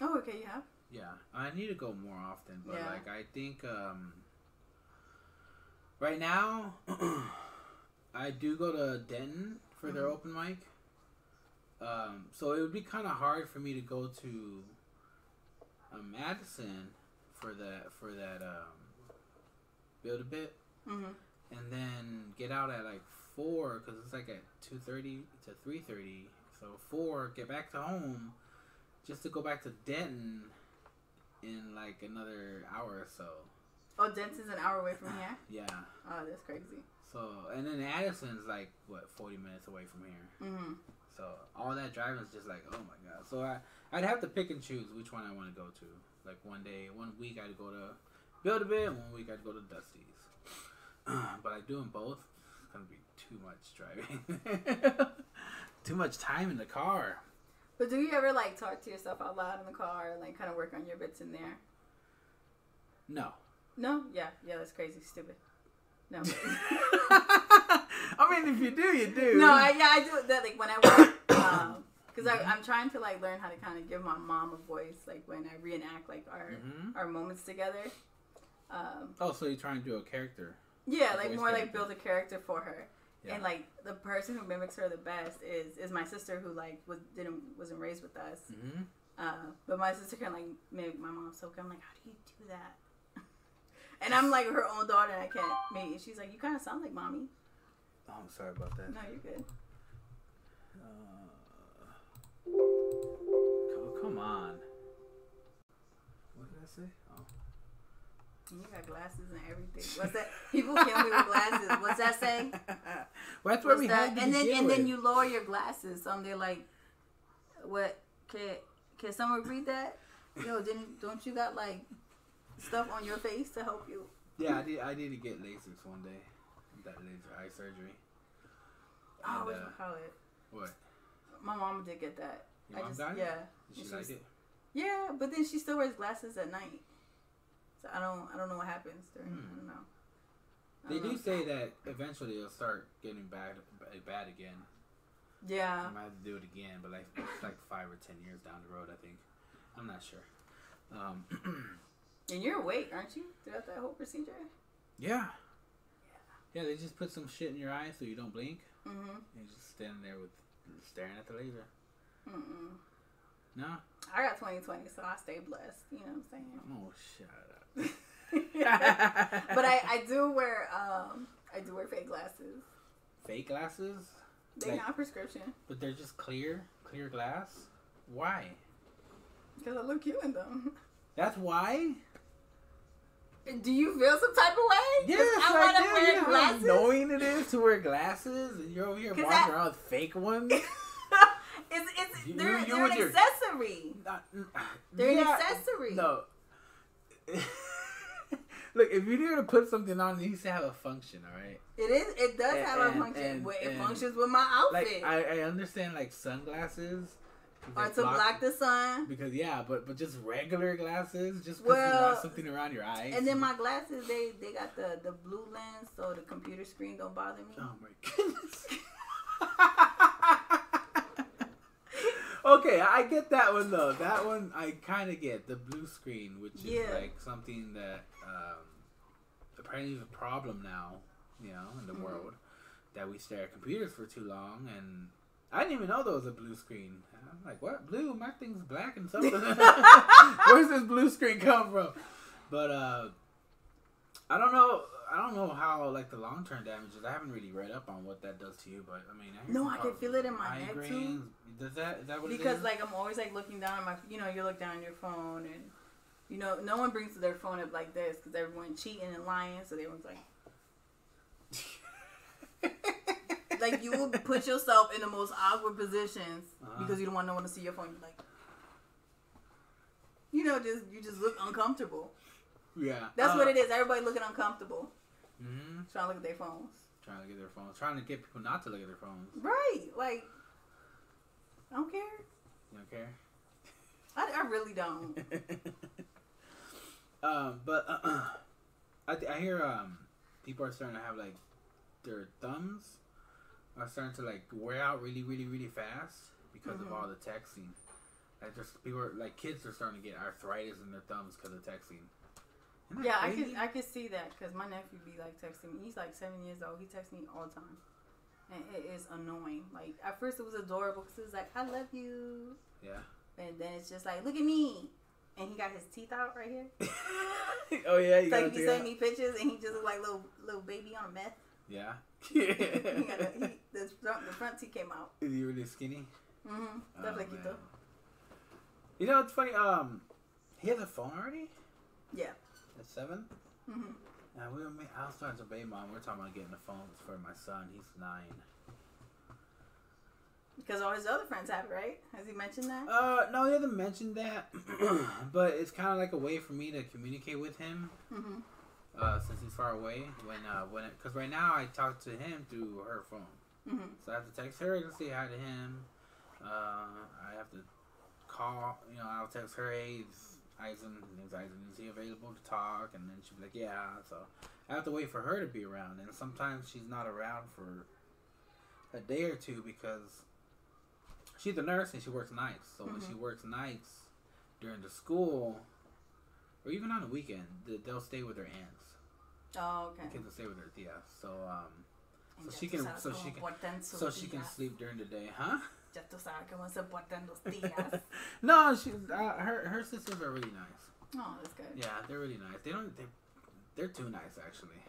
Oh, okay, you have. Yeah, I need to go more often, but Yeah. like I think um right now I do go to Denton for their Mhm. open mic. Um, so it would be kind of hard for me to go to uh, Addison for that for that um, build a bit, Mm-hmm. and then get out at like four because it's like at two thirty to three thirty. So four, get back to home, just to go back to Denton in like another hour or so. Oh, Denton's an hour away from here. Yeah. Oh, that's crazy. So and then Addison's like what forty minutes away from here. hmm So all that driving is just like oh my god. So I I'd have to pick and choose which one I want to go to. Like one day, one week I'd go to Build a Bit, and one week I'd go to Dusty's. but I do them both. It's gonna be too much driving. too much time in the car. But do you ever like talk to yourself out loud in the car and like kind of work on your bits in there? No. No. Yeah. Yeah. That's crazy. Stupid. No. I mean, if you do, you do. no. I, yeah. I do that like when I work. Um, because I'm trying to like learn how to kind of give my mom a voice, like when I reenact like our Mhm. our moments together. Um, Oh, so you're trying to do a character? yeah, A like more like build a character for her. Yeah. And like the person who mimics her the best is is my sister who like was didn't wasn't raised with us. hmm Uh, but my sister can like mimic my mom so good. I'm like, how do you do that? and I'm like her own daughter, and I can't make. She's like, you kind of sound like mommy. Oh, I'm sorry about that. No, you're good. Uh, come on. What did I say? Oh. You got glasses and everything. What's that? People kill me with glasses. What's that say? well, that's what What's we that? had to And then begin and then you lower your glasses. So I'm there like, what? Can can someone read that? Yo, didn't don't you got like stuff on your face to help you? Yeah, I did. I need to get LASIK one day. That laser eye surgery. Oh, And, what uh, you call it? What? My mama did get that. Your I mom just it? yeah. Did she like it? Yeah, but then she still wears glasses at night. So I don't I don't know what happens during Hmm. I don't know. I They don't do know. say that eventually it'll start getting bad, bad again. Yeah. I might have to do it again, but like it's like five or ten years down the road, I think. I'm not sure. Um, And you're awake, aren't you? Throughout that whole procedure? yeah. Yeah, they just put some shit in your eye so you don't blink. Mm-hmm. you're just standing there with staring at the laser. Mm-mm. No. I got 2020, so I stay blessed. You know what I'm saying? Oh, shut up. but I, I do wear um I do wear fake glasses. fake glasses, They're Like- not prescription but they're just clear, clear glass. Why? because I look cute in them. That's why. Do you feel some type of way? Yes, I I, want to do. wear You know how annoying it is to wear glasses, and you're over here walking I- around with fake ones. it's it's You- they're, you they're an your- accessory. Not- mm, They're an accessory. No. Look, if you're gonna put something on, it needs to have a function, all right? It is. It does And- have a function. and- it and- functions with my outfit. Like I, I understand like sunglasses. or to block the sun. Because yeah, but but just regular glasses, just because you want something around your eyes. And then my glasses, they they got the the blue lens, so the computer screen don't bother me. Oh my goodness. okay, I get that one though. That one I kind of get the blue screen, which is Yeah. like something that um, apparently is a problem now, you know, in the Mhm. world that we stare at computers for too long. And I didn't even know there was a blue screen. I'm like, what blue? My thing's black and something. Where's this blue screen come from? But uh, I don't know. I don't know how like the long term damages. I haven't really read up on what that does to you, but I mean, I No, I can feel it in my neck, migraines. too. Does that is that what because like I'm always like looking down at my, you know, you look down at your phone and. You know, no one brings their phone up like this because everyone's cheating and lying. So everyone's like, like you will put yourself in the most awkward positions Uh-huh. because you don't want no one to see your phone. You're like, you know, just you just look uncomfortable. yeah, That's uh, what it is. Everybody looking uncomfortable, hmm trying to look at their phones. Trying to get their phones, trying to get people not to look at their phones. Right? Like, I don't care. You don't care. I, I really don't. um, but uh, I I hear um people are starting to have like their thumbs are starting to like wear out really really really fast because of Mhm. all the texting. Like just people are, like kids are starting to get arthritis in their thumbs because of texting. Yeah, I crazy? could I could see that because my nephew be like texting me. He's like seven years old. He texts me all the time, and it is annoying. Like at first it was adorable because it was like I love you, Yeah. and then it's just like look at me, and he got his teeth out right here. oh yeah, you like he sent me pictures, and he just look like little little baby on a meth. Yeah. he got a, he, the front the front teeth came out. Is he really skinny? Mm-hmm. Oh, That's like you though. You know, it's funny. Um, he has a phone already Yeah. At 7 Mhm. hmm Yeah, we were. I was talking to Bay Mom. We are talking about getting the phones for my son. He's nine. Because all his other friends have it, right? Has he mentioned that? Uh, no, he hasn't mentioned that, but it's kind of like a way for me to communicate with him. hmm Uh, since he's far away, when uh, when because right now I talk to him through her phone, hmm so I have to text her to say hi to him. Uh, I have to call, you know, I'll text her, hey, Eisen, is Eisen, is he available to talk? And then she'll be like, yeah. So I have to wait for her to be around, and sometimes she's not around for a day or two because she's a nurse and she works nights. So when she works nights during the school, or even on the weekend, they'll stay with their aunts. Oh, okay. Kids will stay with their tias. So um, so she can- so she can- so she can sleep during the day, huh? Ya tú sabes cómo se portan los tías. no, she uh, her her sisters are really nice. oh, that's good. Yeah, they're really nice. They don't they they're too nice actually.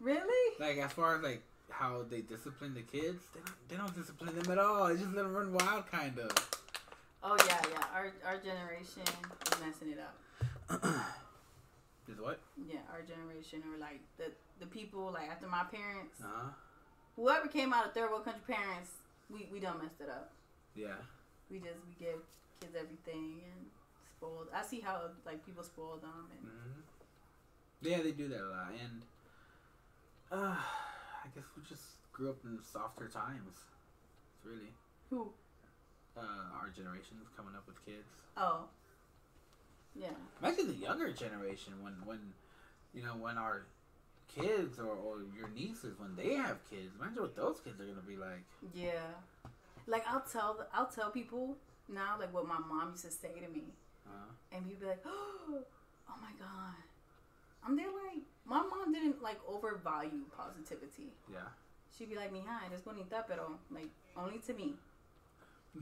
Really? Like as far as like how they discipline the kids, they don't, they don't discipline them at all. They just let them run wild, kind of. Oh yeah, yeah. Our our generation is messing it up. Is what? Yeah, our generation or like the the people like after my parents, Uh huh. whoever came out of third world country parents, we we done messed it up. Yeah. We just we give kids everything and spoiled. I see how like people spoil them and hmm Yeah, they do that a lot, and uh, I guess we just grew up in softer times. It's really who? uh, our generation's coming up with kids. Oh, yeah. Imagine the younger generation when when you know when our kids or, or your nieces when they have kids. Imagine what those kids are gonna be like. Yeah, like I'll tell I'll tell people now like what my mom used to say to me, Uh, and people be like, "Oh oh my god," I'm there like my mom didn't like overvalue positivity. yeah. She'd be like, "Mija, eres bonita, pero like only to me.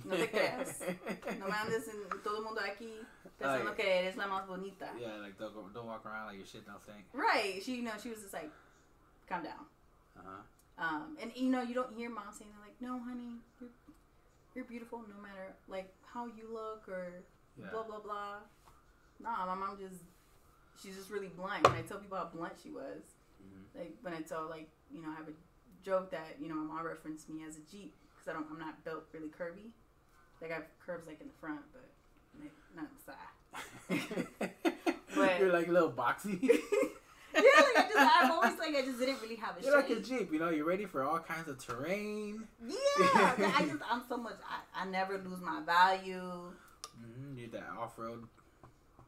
No te creas. No me andes en todo el mundo aquí pensando Ay. que eres la más bonita." yeah, like don't go, don't walk around like your shit don't stink. Right? She, you know, she was just like, "Calm down." Uh huh. Um, and you know, you don't hear mom saying like, "No, honey, you're, you're beautiful no matter like how you look or Yeah. blah blah blah." Nah, my mom just she's just really blunt. When I tell people how blunt she was, Mhm. like when I tell like you know I have a joke that you know my mom referenced me as a jeep because I don't I'm not built really curvy. Like I have curves like in the front, but like, not the side. But- You're like a little boxy. yeah, like I just I've always like I just didn't really have a You're like a jeep. You know, you're ready for all kinds of terrain. Yeah, I just I'm so much. I, I never lose my value. Mm-hmm. You're that off road.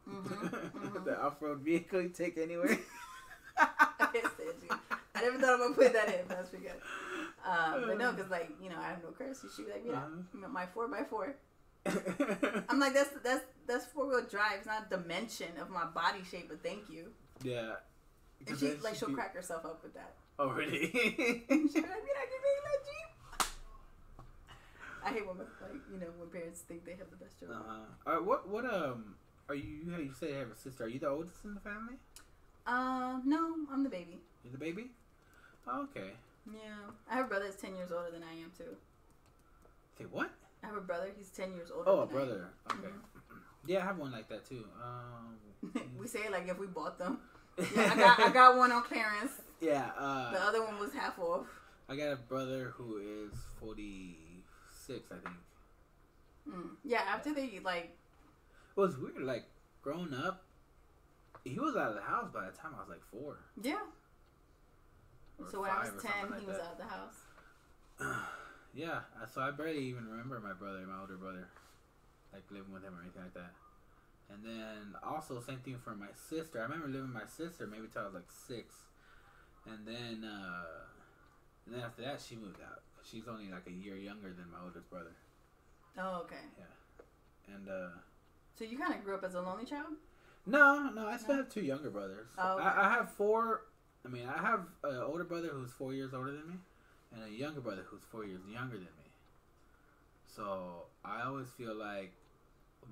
Mhm, the off road vehicle you take anywhere. I never thought I'm gonna put that in. That's pretty good. Um, but no, because like you know I have no curse. You should be like, yeah, Uh-huh. my four by four. I'm like that's that's that's four wheel drive. It's not a dimension of my body shape, but thank you. yeah. And she like she'll be- crack herself up with that. Oh really? She'll be like, mira, que me la Jeep. I hate when like you know when parents think they have the best joke. Uh-huh. All right, what what um are you? You you say you have a sister. Are you the oldest in the family? Um, no, I'm the baby. You're the baby. Oh, okay. Yeah, I have a brother that's ten years older than I am too. Say what? I have a brother. He's ten years older. Oh, a than I am. brother. Okay. Yeah, I have one like that too. Um. we say it like if we bought them. Yeah, I got I got one on clearance. yeah. Uh. The other one was half off. I got a brother who is forty six, I think. Mm. Yeah, after they like It was weird. Like growing up, he was out of the house by the time I was like four. yeah. or So when I was ten, he like was that. out of the house. yeah, so I barely even remember my brother, my older brother, like living with him or anything like that. And then also same thing for my sister. I remember living with my sister maybe till I was like six, and then uh, and then after that she moved out. She's only like a year younger than my oldest brother, Oh, okay. Yeah, and uh, So you kind of grew up as a lonely child. no, no, I still No? have two younger brothers. Oh, okay. I, I have four. I mean, I have an older brother who's four years older than me, and a younger brother who's four years younger than me. So I always feel like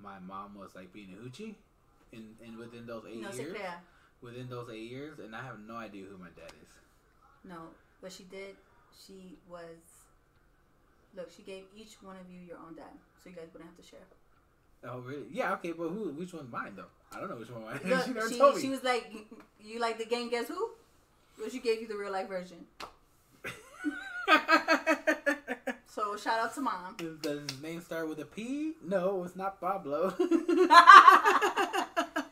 my mom was like being a hoochie, in, and within those eight no years. Within those eight years, and I have no idea who my dad is. No, what she did, she was. Look, she gave each one of you your own dad, so you guys wouldn't have to share. Oh really? Yeah. Okay, but who? Which one's mine though? I don't know which one mine. Look, she never she, told me. she was like, "You- "You like the game? Guess who?" Well, she gave you the real life version. So shout out to mom. Does his name start with a P? No, it's not Pablo.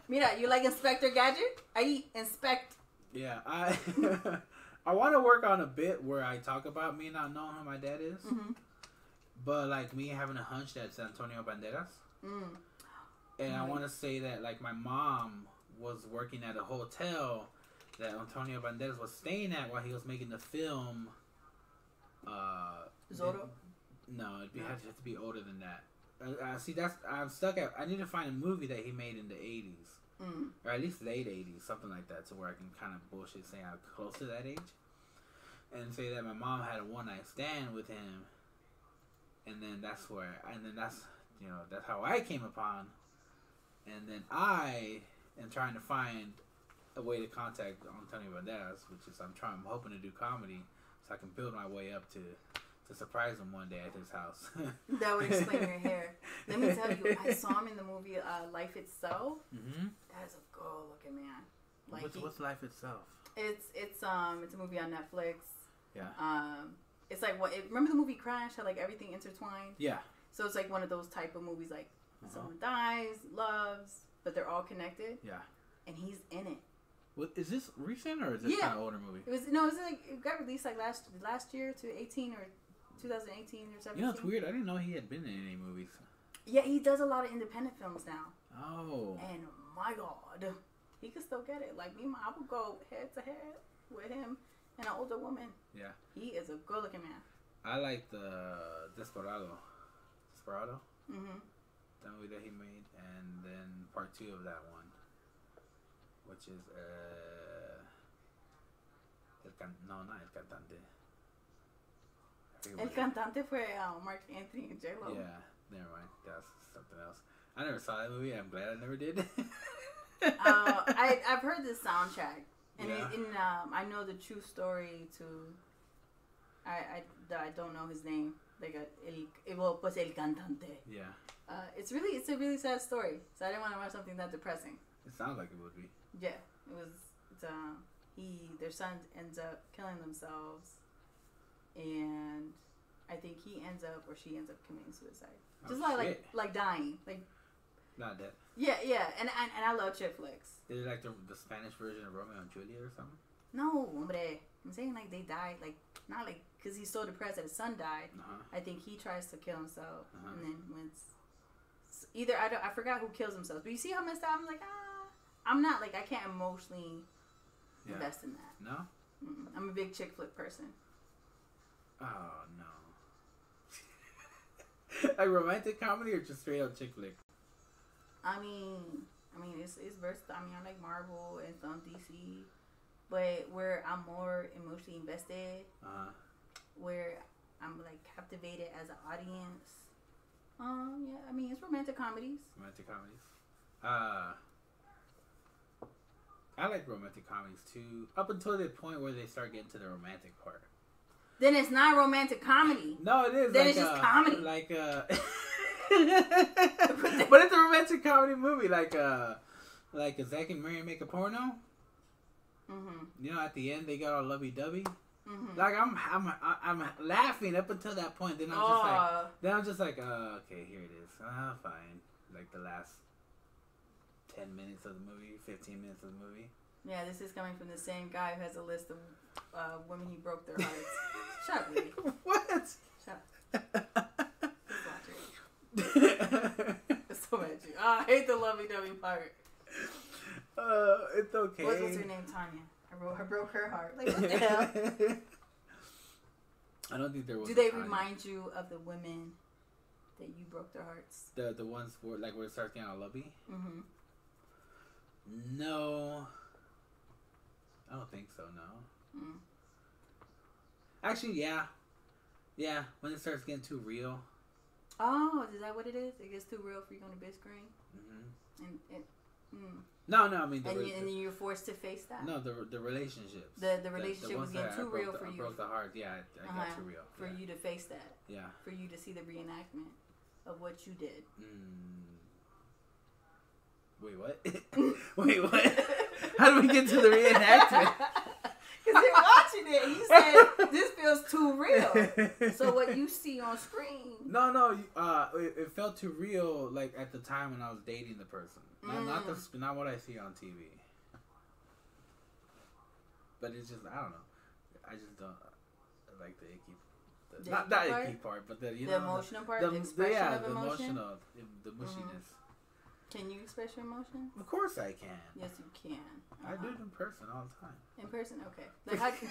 Mira, you like Inspector Gadget? I inspect. yeah, I I want to work on a bit where I talk about me not knowing who my dad is, hmm but like me having a hunch that's Antonio Banderas, Mm. and I want to say that like my mom was working at a hotel that Antonio Banderas was staying at while he was making the film. Uh, Zorro. No, it'd be, No. have to be older than that. Uh, uh, see, that's I'm stuck at. I need to find a movie that he made in the '80s, Mm. or at least late '80s, something like that, to where I can kind of bullshit say I'm close to that age, and say that my mom had a one night stand with him, and then that's where, and then that's you know that's how I came upon, and then I am trying to find a way to contact Antonio Banderas, which is I'm trying, I'm hoping to do comedy, so I can build my way up to to surprise him one day at his house. That would explain your hair. Let me tell you, I saw him in the movie uh, Life Itself. Mm-hmm. That is a good looking man. Like what's, he- what's life itself? it's it's um it's a movie on Netflix. Yeah. Um, it's like what? It, remember the movie Crash? How like everything intertwined. Yeah. So it's like one of those type of movies like Uh-huh. someone dies, loves, but they're all connected. Yeah. And he's in it. What, is this recent or is this Yeah. kind of older movie? It was no, it was like it got released like last last year to eighteen or 2018 or 17. You know, it's weird. I didn't know he had been in any movies. Yeah, he does a lot of independent films now. Oh. And my God, he could still get it. Like me, I would go head to head with him and an older woman. Yeah. He is a good looking man. I like the Desperado. Desperado? Mm hmm The movie that he made. And then part two of that one. Which is, uh. El can- no, not El Cantante. Forget El cantante fue uh, Marc Anthony and J Lo. Yeah, never mind. That's something else. I never saw that movie. I'm glad I never did. uh, I I've heard this soundtrack, and Yeah. it, in um, I know the true story to. I I, I don't know his name. Like a, el, well, pues el cantante. yeah, Uh, it's really it's a really sad story. So I didn't want to watch something that depressing. it sounds like it would be. Yeah, it was. It's um he their son ends up killing themselves, and think he ends up or she ends up committing suicide. Oh, Just like like shit. like dying. Like Not that. yeah yeah, and and, and I love chick flicks. Is it like the, the Spanish version of Romeo and Juliet or something? No, hombre. I'm saying like they died like not like because he's so depressed that his son died. Uh-huh. I think he tries to kill himself, Uh-huh. and then when it's either I don't I forgot who kills himself. But you see how messed up I'm like ah I'm not like I can't emotionally Yeah. invest in that. No? Mm-mm. I'm a big chick flick person. Oh, no. like romantic comedy or just straight up chick flick? I mean, I mean, it's it's versatile. I mean, I like Marvel and some DC, but where I'm more emotionally invested, Uh-huh. where I'm like captivated as an audience. Um, yeah, I mean, it's romantic comedies. Romantic comedies. Uh, I like romantic comedies too, up until the point where they start getting to the romantic part. Then it's not romantic comedy. No, it is. Then like, it's just uh, comedy. Like, uh, but it's a romantic comedy movie. Like, uh, like a Zack and Miri make a porno. Mhm. You know, at the end they got all lovey dovey. Mhm. Like I'm, I'm, I'm laughing up until that point. Then I'm just like, Oh, then I'm just like, uh, okay, here it is. Ah, fine. Like the last ten minutes of the movie, fifteen minutes of the movie. Yeah. This is coming from the same guy who has a list of uh, women he broke their hearts. Shut up, lady. what? Shut up. Just watch it. It's so mad you. Oh, I hate the lovey-dovey part. uh, it's okay. What was her name? Tanya. I broke, I broke her heart. Like, what the hell? I don't think there was. Do they remind you of the women that you broke their hearts? the the ones where like where it starts getting all lovey? Mm-hmm. No, I don't think so. No. Mm. Actually, yeah, yeah. When it starts getting too real. Oh, is that what it is? It gets too real for you on the big screen, hmm and it, mm. No, no. I mean the and, you, and then you're forced to face that. no the the relationships. The the relationship was ones getting that too I real the, for I you, broke the heart. Yeah, I, I Uh-huh. got too real. for yeah. you to face that, Yeah. for you to see the reenactment of what you did. Mm, Wait, what? Wait, what? How do we get to the reenactment? Because they're watching it and you said this feels too real. So what you see on screen. No, no. Uh, it, it felt too real. Like at the time when I was dating the person, not, not Mm. the not what I see on TV. But it's just I don't know. I just don't uh, like the icky. The, The not icky that part? icky part, but the you the know emotional part, the, the, the- expression yeah, of the emotion. Mm-hmm. emotional, the, the mushiness. Can you express your emotion? Of course I can. Yes, you can. I do Uh-huh. it in person all the time. In person, okay. Like how can,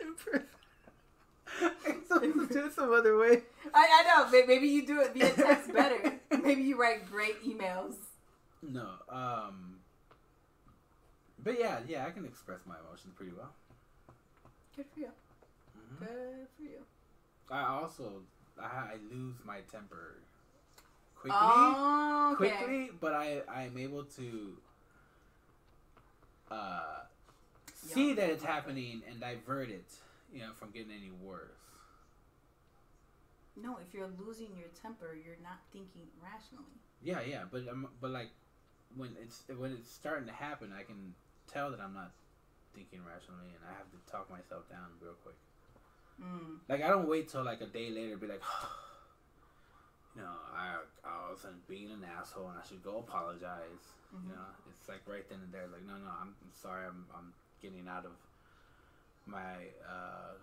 in person. I'm do it some other way. I, I know. Maybe you do it via text better. Maybe you write great emails. No, um, but yeah, yeah, I can express my emotions pretty well. Good for you. hmm Good for you. I also I, I lose my temper quickly, Oh, okay. quickly, but I I'm able to uh see that it's happening and divert it, you know, from getting any worse. No, if you're losing your temper, you're not thinking rationally. Yeah, yeah, but um, but like when it's when it's starting to happen, I can tell that I'm not thinking rationally, and I have to talk myself down real quick. Mm. Like I don't wait till like a day later, be like, you know, I I was being an asshole, and I should go apologize. Mhm. You know, it's like right then and there, like no, no, I'm, I'm sorry, I'm I'm getting out of my uh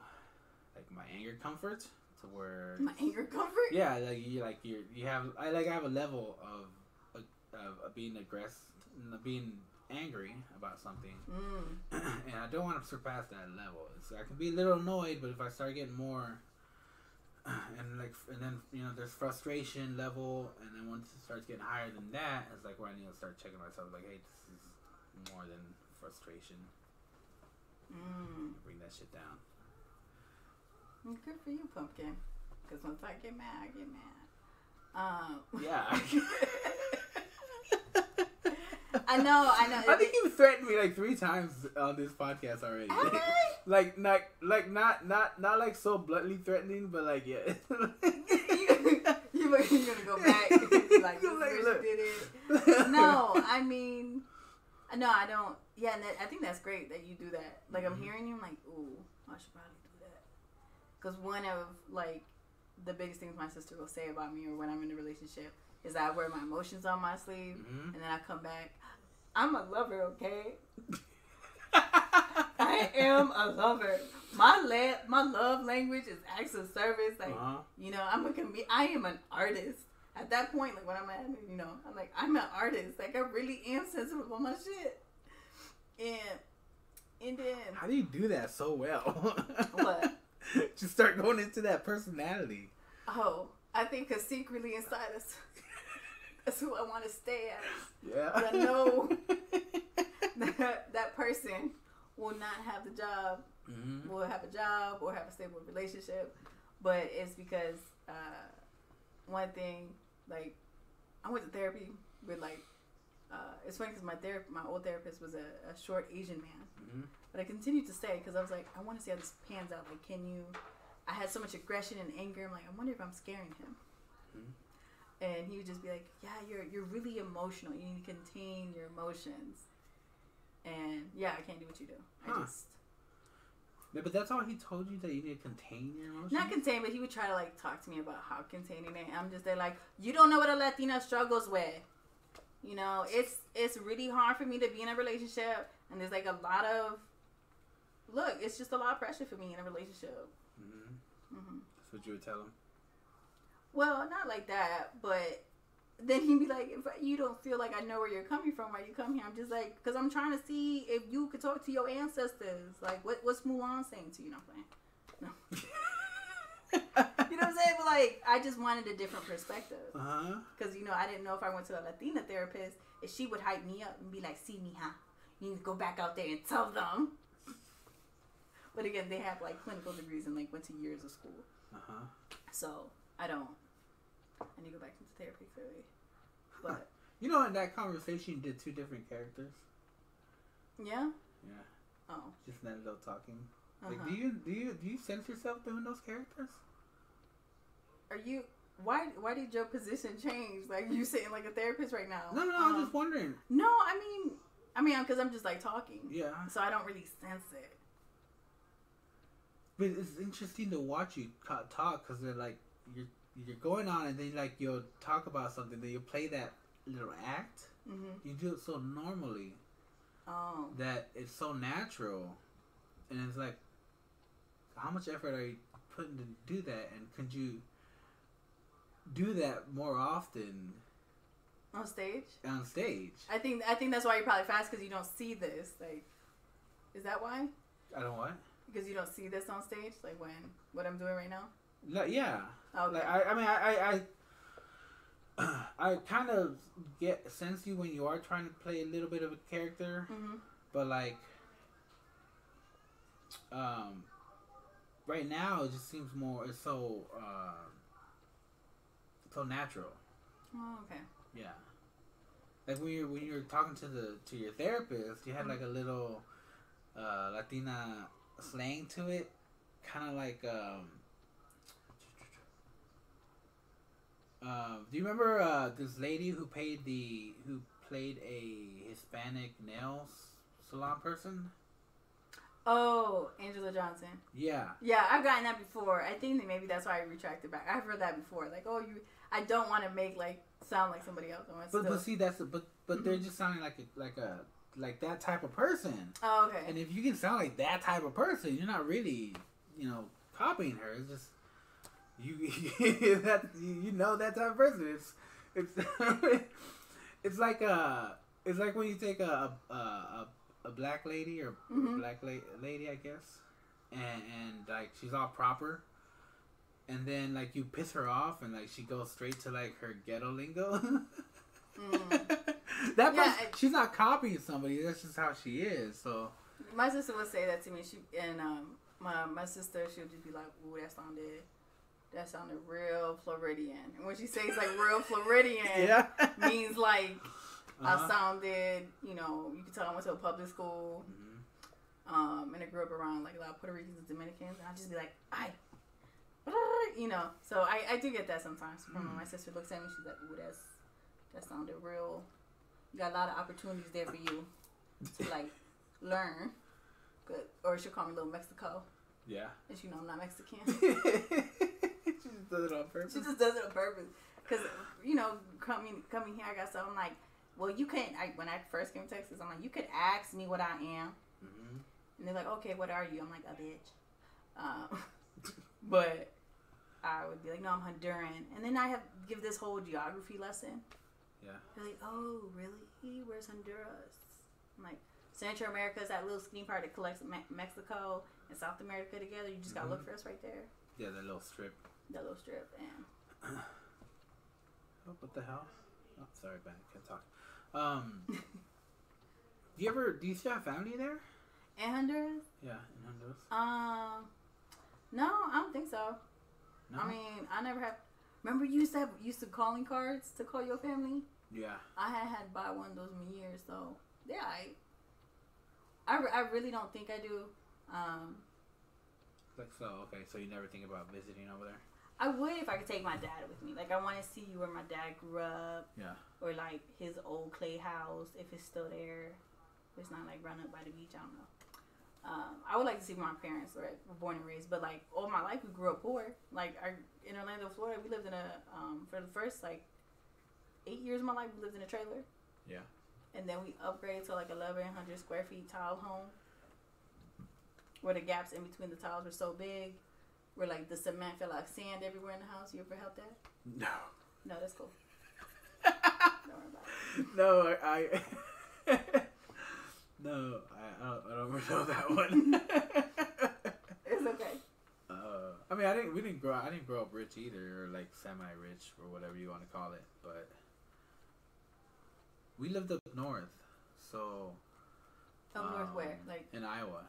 like my anger comfort to where My anger comfort. yeah, like you like you you have I like I have a level of of, of being aggressive, being angry about something, Mm. and I don't want to surpass that level. So I can be a little annoyed, but if I start getting more, and like and then you know there's frustration level, and then once it starts getting higher than that, it's like where I need to start checking myself. Like, hey, this is more than frustration. Mm. Bring that shit down. Good for you, pumpkin. Because once I get mad, I get mad. Um, Yeah. I know, I know. I think you threatened me like three times on this podcast already. Like not like not not not like so bluntly threatening, but like yeah. you, you, you're gonna go back like, this You're like, bitch did it. No, I mean, no, I don't. Yeah, and that, I think that's great that you do that. Like, I'm Mhm. hearing you, I'm like, ooh, I should probably do that. Because one of, like, the biggest things my sister will say about me or when I'm in a relationship is that I wear my emotions on my sleeve Mhm. and then I come back. I'm a lover, okay? I am a lover. My la- my love language is acts of service. Like, Uh-huh. you know, I'm a com- I am an artist. At that point, like when I'm at, you know, I'm like, I'm an artist. Like I really am sensitive on my shit. And and then How do you do that so well? What? Just start going into that personality. oh, I think because secretly inside us, that's who I want to stay as. Yeah. But I know. That, that person will not have the job hmm will have a job or have a stable relationship, but it's because uh, one thing, like, I went to therapy with like, uh, it's funny because my ther- my old therapist was a, a short Asian man, hmm but I continued to stay because I was like, I want to see how this pans out. Like, can you? I had so much aggression and anger. I'm like, I wonder if I'm scaring him. Mhm. And he would just be like, Yeah, you're you're really emotional. You need to contain your emotions. And yeah, I can't do what you do. I Huh. just Yeah, but that's all he told you that you need to contain your emotions. Not contain, but he would try to like talk to me about how containing it. I'm just there like, you don't know what a Latina struggles with. You know, it's it's really hard for me to be in a relationship, and there's like a lot of look. It's just a lot of pressure for me in a relationship. Mm-hmm. Mm-hmm. That's what you would tell him. Well, not like that, but then he'd be like, if you don't feel like I know where you're coming from, why you come here? I'm just like, because I'm trying to see if you could talk to your ancestors. Like, what what's Mulan saying to you? No, I'm playing. No. You know what I'm saying? But like, I just wanted a different perspective. Because, you know, I didn't know if I went to a Latina therapist, if she would hype me up and be like, see me, huh? You need to go back out there and tell them. But again, they have like clinical degrees and like went to years of school. Uh huh. So I don't. I need to go back into therapy clearly. But You know, in that conversation, you did two different characters. yeah. Yeah. Oh. Just that little talking. Like, Uh-huh. do you do you do you sense yourself doing those characters? Are you? why why did your position change? Like you sitting like a therapist right now? No, no, no. Um, I'm just wondering. No, I mean, I mean, because I'm just like talking, Yeah, so I don't really sense it. but it's interesting to watch you talk because they're like you're you're going on and then like you'll talk about something, then you play that little act. hmm You do it so normally Oh, that it's so natural, and it's like, how much effort are you putting to do that? And could you do that more often on stage. on stage? I think I think that's why you're probably fast because you don't see this. Like, is that why? I don't what? Because you don't see this on stage, like when what I'm doing right now. Like, yeah. Okay. Like I, I mean, I, I, I, I kind of get sense you when you are trying to play a little bit of a character, hmm but like, um, right now it just seems more. It's so, uh, so natural. Oh, okay. Yeah. Like when you're when you're talking to the to your therapist, you had like a little uh, Latina slang to it, kind of like. Um, um, do you remember uh, this lady who paid the who played a Hispanic nail salon person? Oh, Anjelah Johnson. Yeah. Yeah, I've gotten that before. I think that maybe that's why I retracted back. I've heard that before. Like, oh, you. I don't want to make like sound like somebody else. I want But but see that's but but they're just sounding like a like a like that type of person. oh, okay. And if you can sound like that type of person, you're not really, you know, copying her. It's just you that you know that type of person. It's it's it's like a it's like when you take a a, a, a black lady or Mhm. black la- lady, I guess, and and like she's all proper. And then like you piss her off and like she goes straight to like her ghetto lingo. Mm. that Yeah, person, I- she's not copying somebody. That's just how she is. So My sister would say that to me. She and um my my sister she'll just be like, "Ooh, that sounded that sounded real Floridian." And when she says like real Floridian, yeah, means like I Uh-huh. sounded. You know, you can tell I went to a public school. Mhm. Um, and I grew up around like a lot of Puerto Ricans and Dominicans, and I just be like, I, you know. So I, I do get that sometimes. From Mm. my sister looks at me, she's like, "Ooh, that's that sounded real." You got a lot of opportunities there for you to like learn. Good, or she'll call me Little Mexico, Yeah. and she know I'm not Mexican. She just does it on purpose. she just does it on purpose, cause you know, coming coming here, I got so I'm like, well, you can't. I, when I first came to Texas, I'm like, you could ask me what I am. hmm And they're like, okay, what are you? I'm like, a bitch. Um, but I would be like, no, I'm Honduran. And then I have give this whole geography lesson. Yeah. They're like, oh, really? Where's Honduras? I'm like, Central America is that little skinny part that collects Me- Mexico and South America together. You just gotta look for us right there. Yeah, that little strip. Little strip. And Oh, what the hell? Oh, sorry, Ben. Can't talk. Um, do you ever? Do you still have family there? and Honduras? Yeah, in Honduras. Um, no, I don't think so. No. I mean, I never have. Remember, you used to have used to calling cards to call your family. yeah. I had had to buy one of those in years, so yeah, I, I, re- I really don't think I do. Um, Like so. Okay, so you never think about visiting over there? I would if I could take my dad with me. Like I want to see where my dad grew up, Yeah. or like his old clay house if it's still there. If it's not like run up by the beach. I don't know. Um, I would like to see where my parents were, were born and raised, but like all my life we grew up poor. Like our, in Orlando, Florida, we lived in a um, for the first like eight years of my life we lived in a trailer. Yeah. And then we upgraded to like eleven hundred square feet tile home, where the gaps in between the tiles were so big, where like the cement felt like sand everywhere in the house. You ever felt that? No. No, that's cool. Don't worry about it. no, I. I no, I, I don't. I don't know that one. It's okay. Uh, I mean, I didn't. We didn't grow. I didn't grow up rich either, or like semi-rich, or whatever you want to call it. But we lived up north, so Up north um, where? Like in Iowa,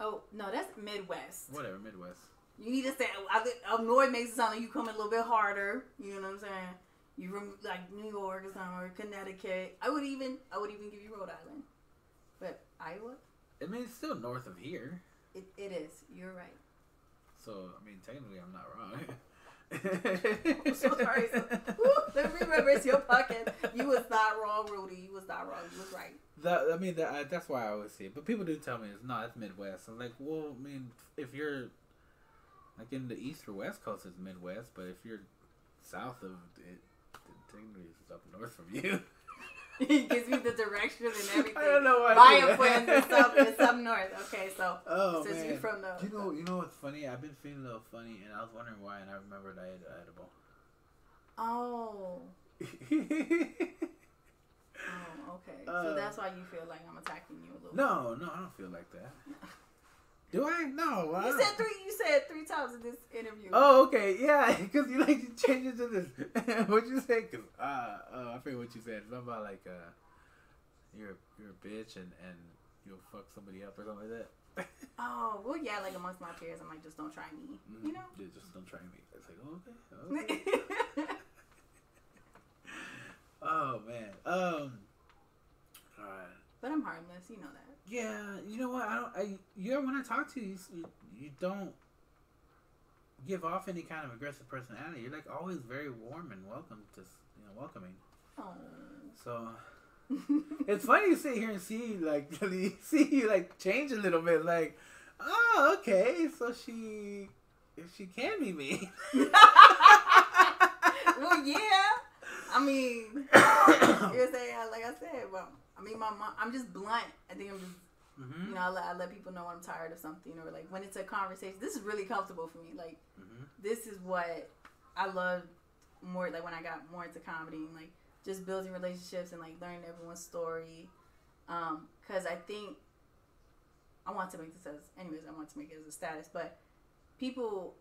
oh no, that's Midwest. whatever, Midwest. You need to say up north makes it sound like you come a little bit harder. You know what I'm saying? You from like New York or something or Connecticut. I would even I would even give you Rhode Island, but Iowa. I mean, it's still north of here, It, it is. You're right. so I mean, technically, I'm not wrong. I'm so sorry. So, woo, let me remember it's your podcast. You was not wrong, Rudy. You was not wrong. You was right. That, I mean, that, that's why I always say it. But people do tell me it's not. it's Midwest. I'm like, well, I mean, if you're like in the East or West Coast, it's Midwest. But if you're south of it, technically it's up north from you. he gives me the direction and everything. I don't know why. I Buy do a friend it's up, it's up north. Okay, so Oh since man. you're from the, you know, you know what's funny? I've been feeling a little funny, and I was wondering why, and I remembered I ate an edible. oh, oh, okay. Uh, so that's why you feel like I'm attacking you a little. no, no, I don't feel like that. Do I? No. I You said three. You said three times in this interview. Oh, okay, yeah, because you like to change it to this. What'd you say? Cause uh, uh, I forget what you said. Something about like uh, you're you're a bitch and and you'll fuck somebody up or something like that. Oh, well, yeah. Like amongst my peers, I'm like, just don't try me. You know. Yeah, just don't try me. It's like oh, okay, okay. oh man. Um. Alright. but I'm harmless. You know that. Yeah, you know what? I don't. I you when I talk to you, you, you, you don't give off any kind of aggressive personality. You're like always very warm and welcome to you know welcoming. Oh. So it's funny to sit here and see like see you like change a little bit. Like, oh, okay, so she she can be me. well, yeah. I mean, you're saying like I said. Well, I mean, my mom. I'm just blunt. I think I'm just. hmm You know, I let, I let people know when I'm tired of something, or like when it's a conversation. This is really comfortable for me. Like, hmm this is what I love more. Like when I got more into comedy, and like just building relationships and like learning everyone's story. Um, cause I think I want to make this as, anyways, I want to make it as a status, but people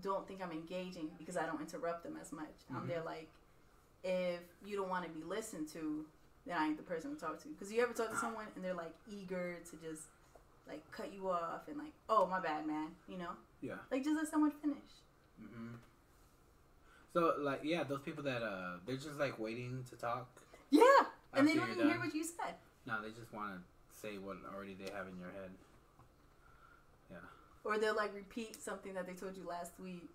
don't think I'm engaging because I don't interrupt them as much. I'm Mhm. there like, if you don't want to be listened to, then I ain't the person to talk to. Because you ever talk to someone and they're like eager to just like cut you off and like, oh my bad, man, you know, Yeah. like just let someone finish. hmm So like yeah, those people that uh they're just like waiting to talk. Yeah, and they don't even hear what you said. No, they just want to say what already they have in your head. Yeah. Or they'll like repeat something that they told you last week.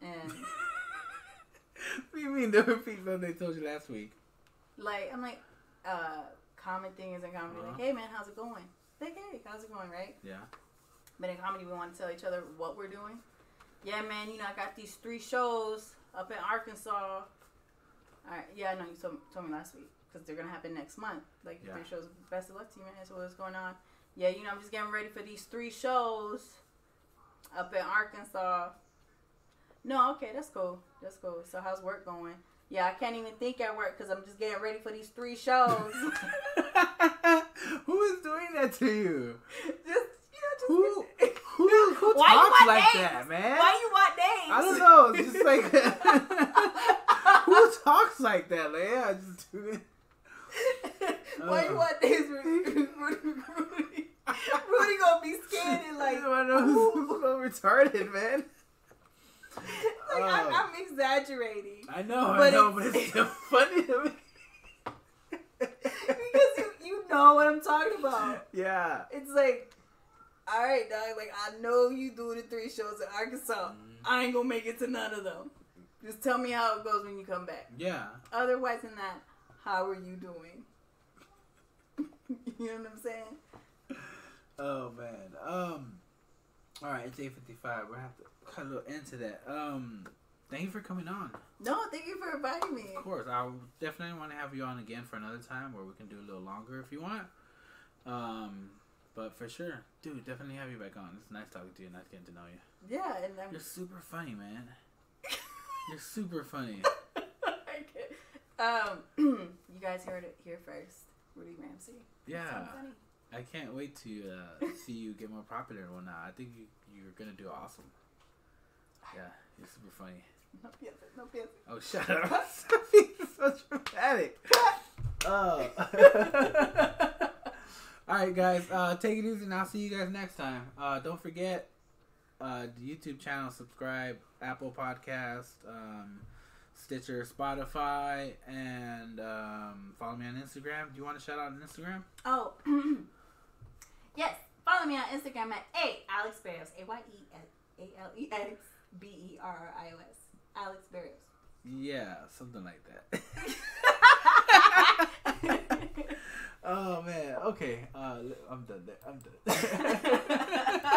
And what do you mean they repeat what they told you last week? Like I'm like, uh, common thing is in comedy, Uh-huh. like, hey man, how's it going? Like, hey, how's it going, right? Yeah. But in comedy, we want to tell each other what we're doing. Yeah, man, you know, I got these three shows up in Arkansas. All right, yeah, I know you told, told me last week because they're gonna happen next month. Like Yeah. three shows. Best of luck to you, man. That's what's going on. Yeah, you know, I'm just getting ready for these three shows up in Arkansas. No, okay, that's cool. That's cool. So how's work going? Yeah, I can't even think at work because I'm just getting ready for these three shows. who is doing that to you? just you know, just Who who who Why talks like names? that, man? Why you want names? I don't know. It's just like who talks like that? man? yeah, just do it. Why you want names, Rudy? Rudy, Rudy, Rudy gonna be and like, I know who's so retarded, man. like I'm, Oh. I'm exaggerating I know, I But know, it's- but it's still funny to me. because you, you know what I'm talking about. yeah. It's like, all right, dog. Like I know you do the three shows in Arkansas. I ain't gonna make it to none of them. Just tell me how it goes when you come back. Yeah. Otherwise than that, how are you doing? you know what I'm saying? Oh man. Um. All right, it's eight fifty five. We're gonna have to cut a little into that. Um. Thank you for coming on. No, thank you for inviting me. Of course, I definitely want to have you on again for another time where we can do a little longer if you want. Um. But for sure, dude, definitely have you back on. It's nice talking to you. Nice getting to know you. Yeah, and I'm You're super funny, man. You're super funny. Um, you guys heard it here first. Rudy Ramsey. Yeah. I can't wait to uh, see you get more popular and whatnot. I think you, you're gonna do awesome. Yeah, you're super funny. No pienses, no pienses. Oh, shut up! Stop being so dramatic. Oh. All right, guys. Uh, take it easy, and I'll see you guys next time. Uh, don't forget uh, the YouTube channel, subscribe, Apple Podcast, um, Stitcher, Spotify, and um, follow me on Instagram. Do you want to shout out on Instagram? Oh, yes. Follow me on Instagram at A Alex Barrios. A Y E A L E X B E R I O S. Alex Barrios. Yeah, something like that. oh man. Okay. Uh, I'm done. There. I'm done.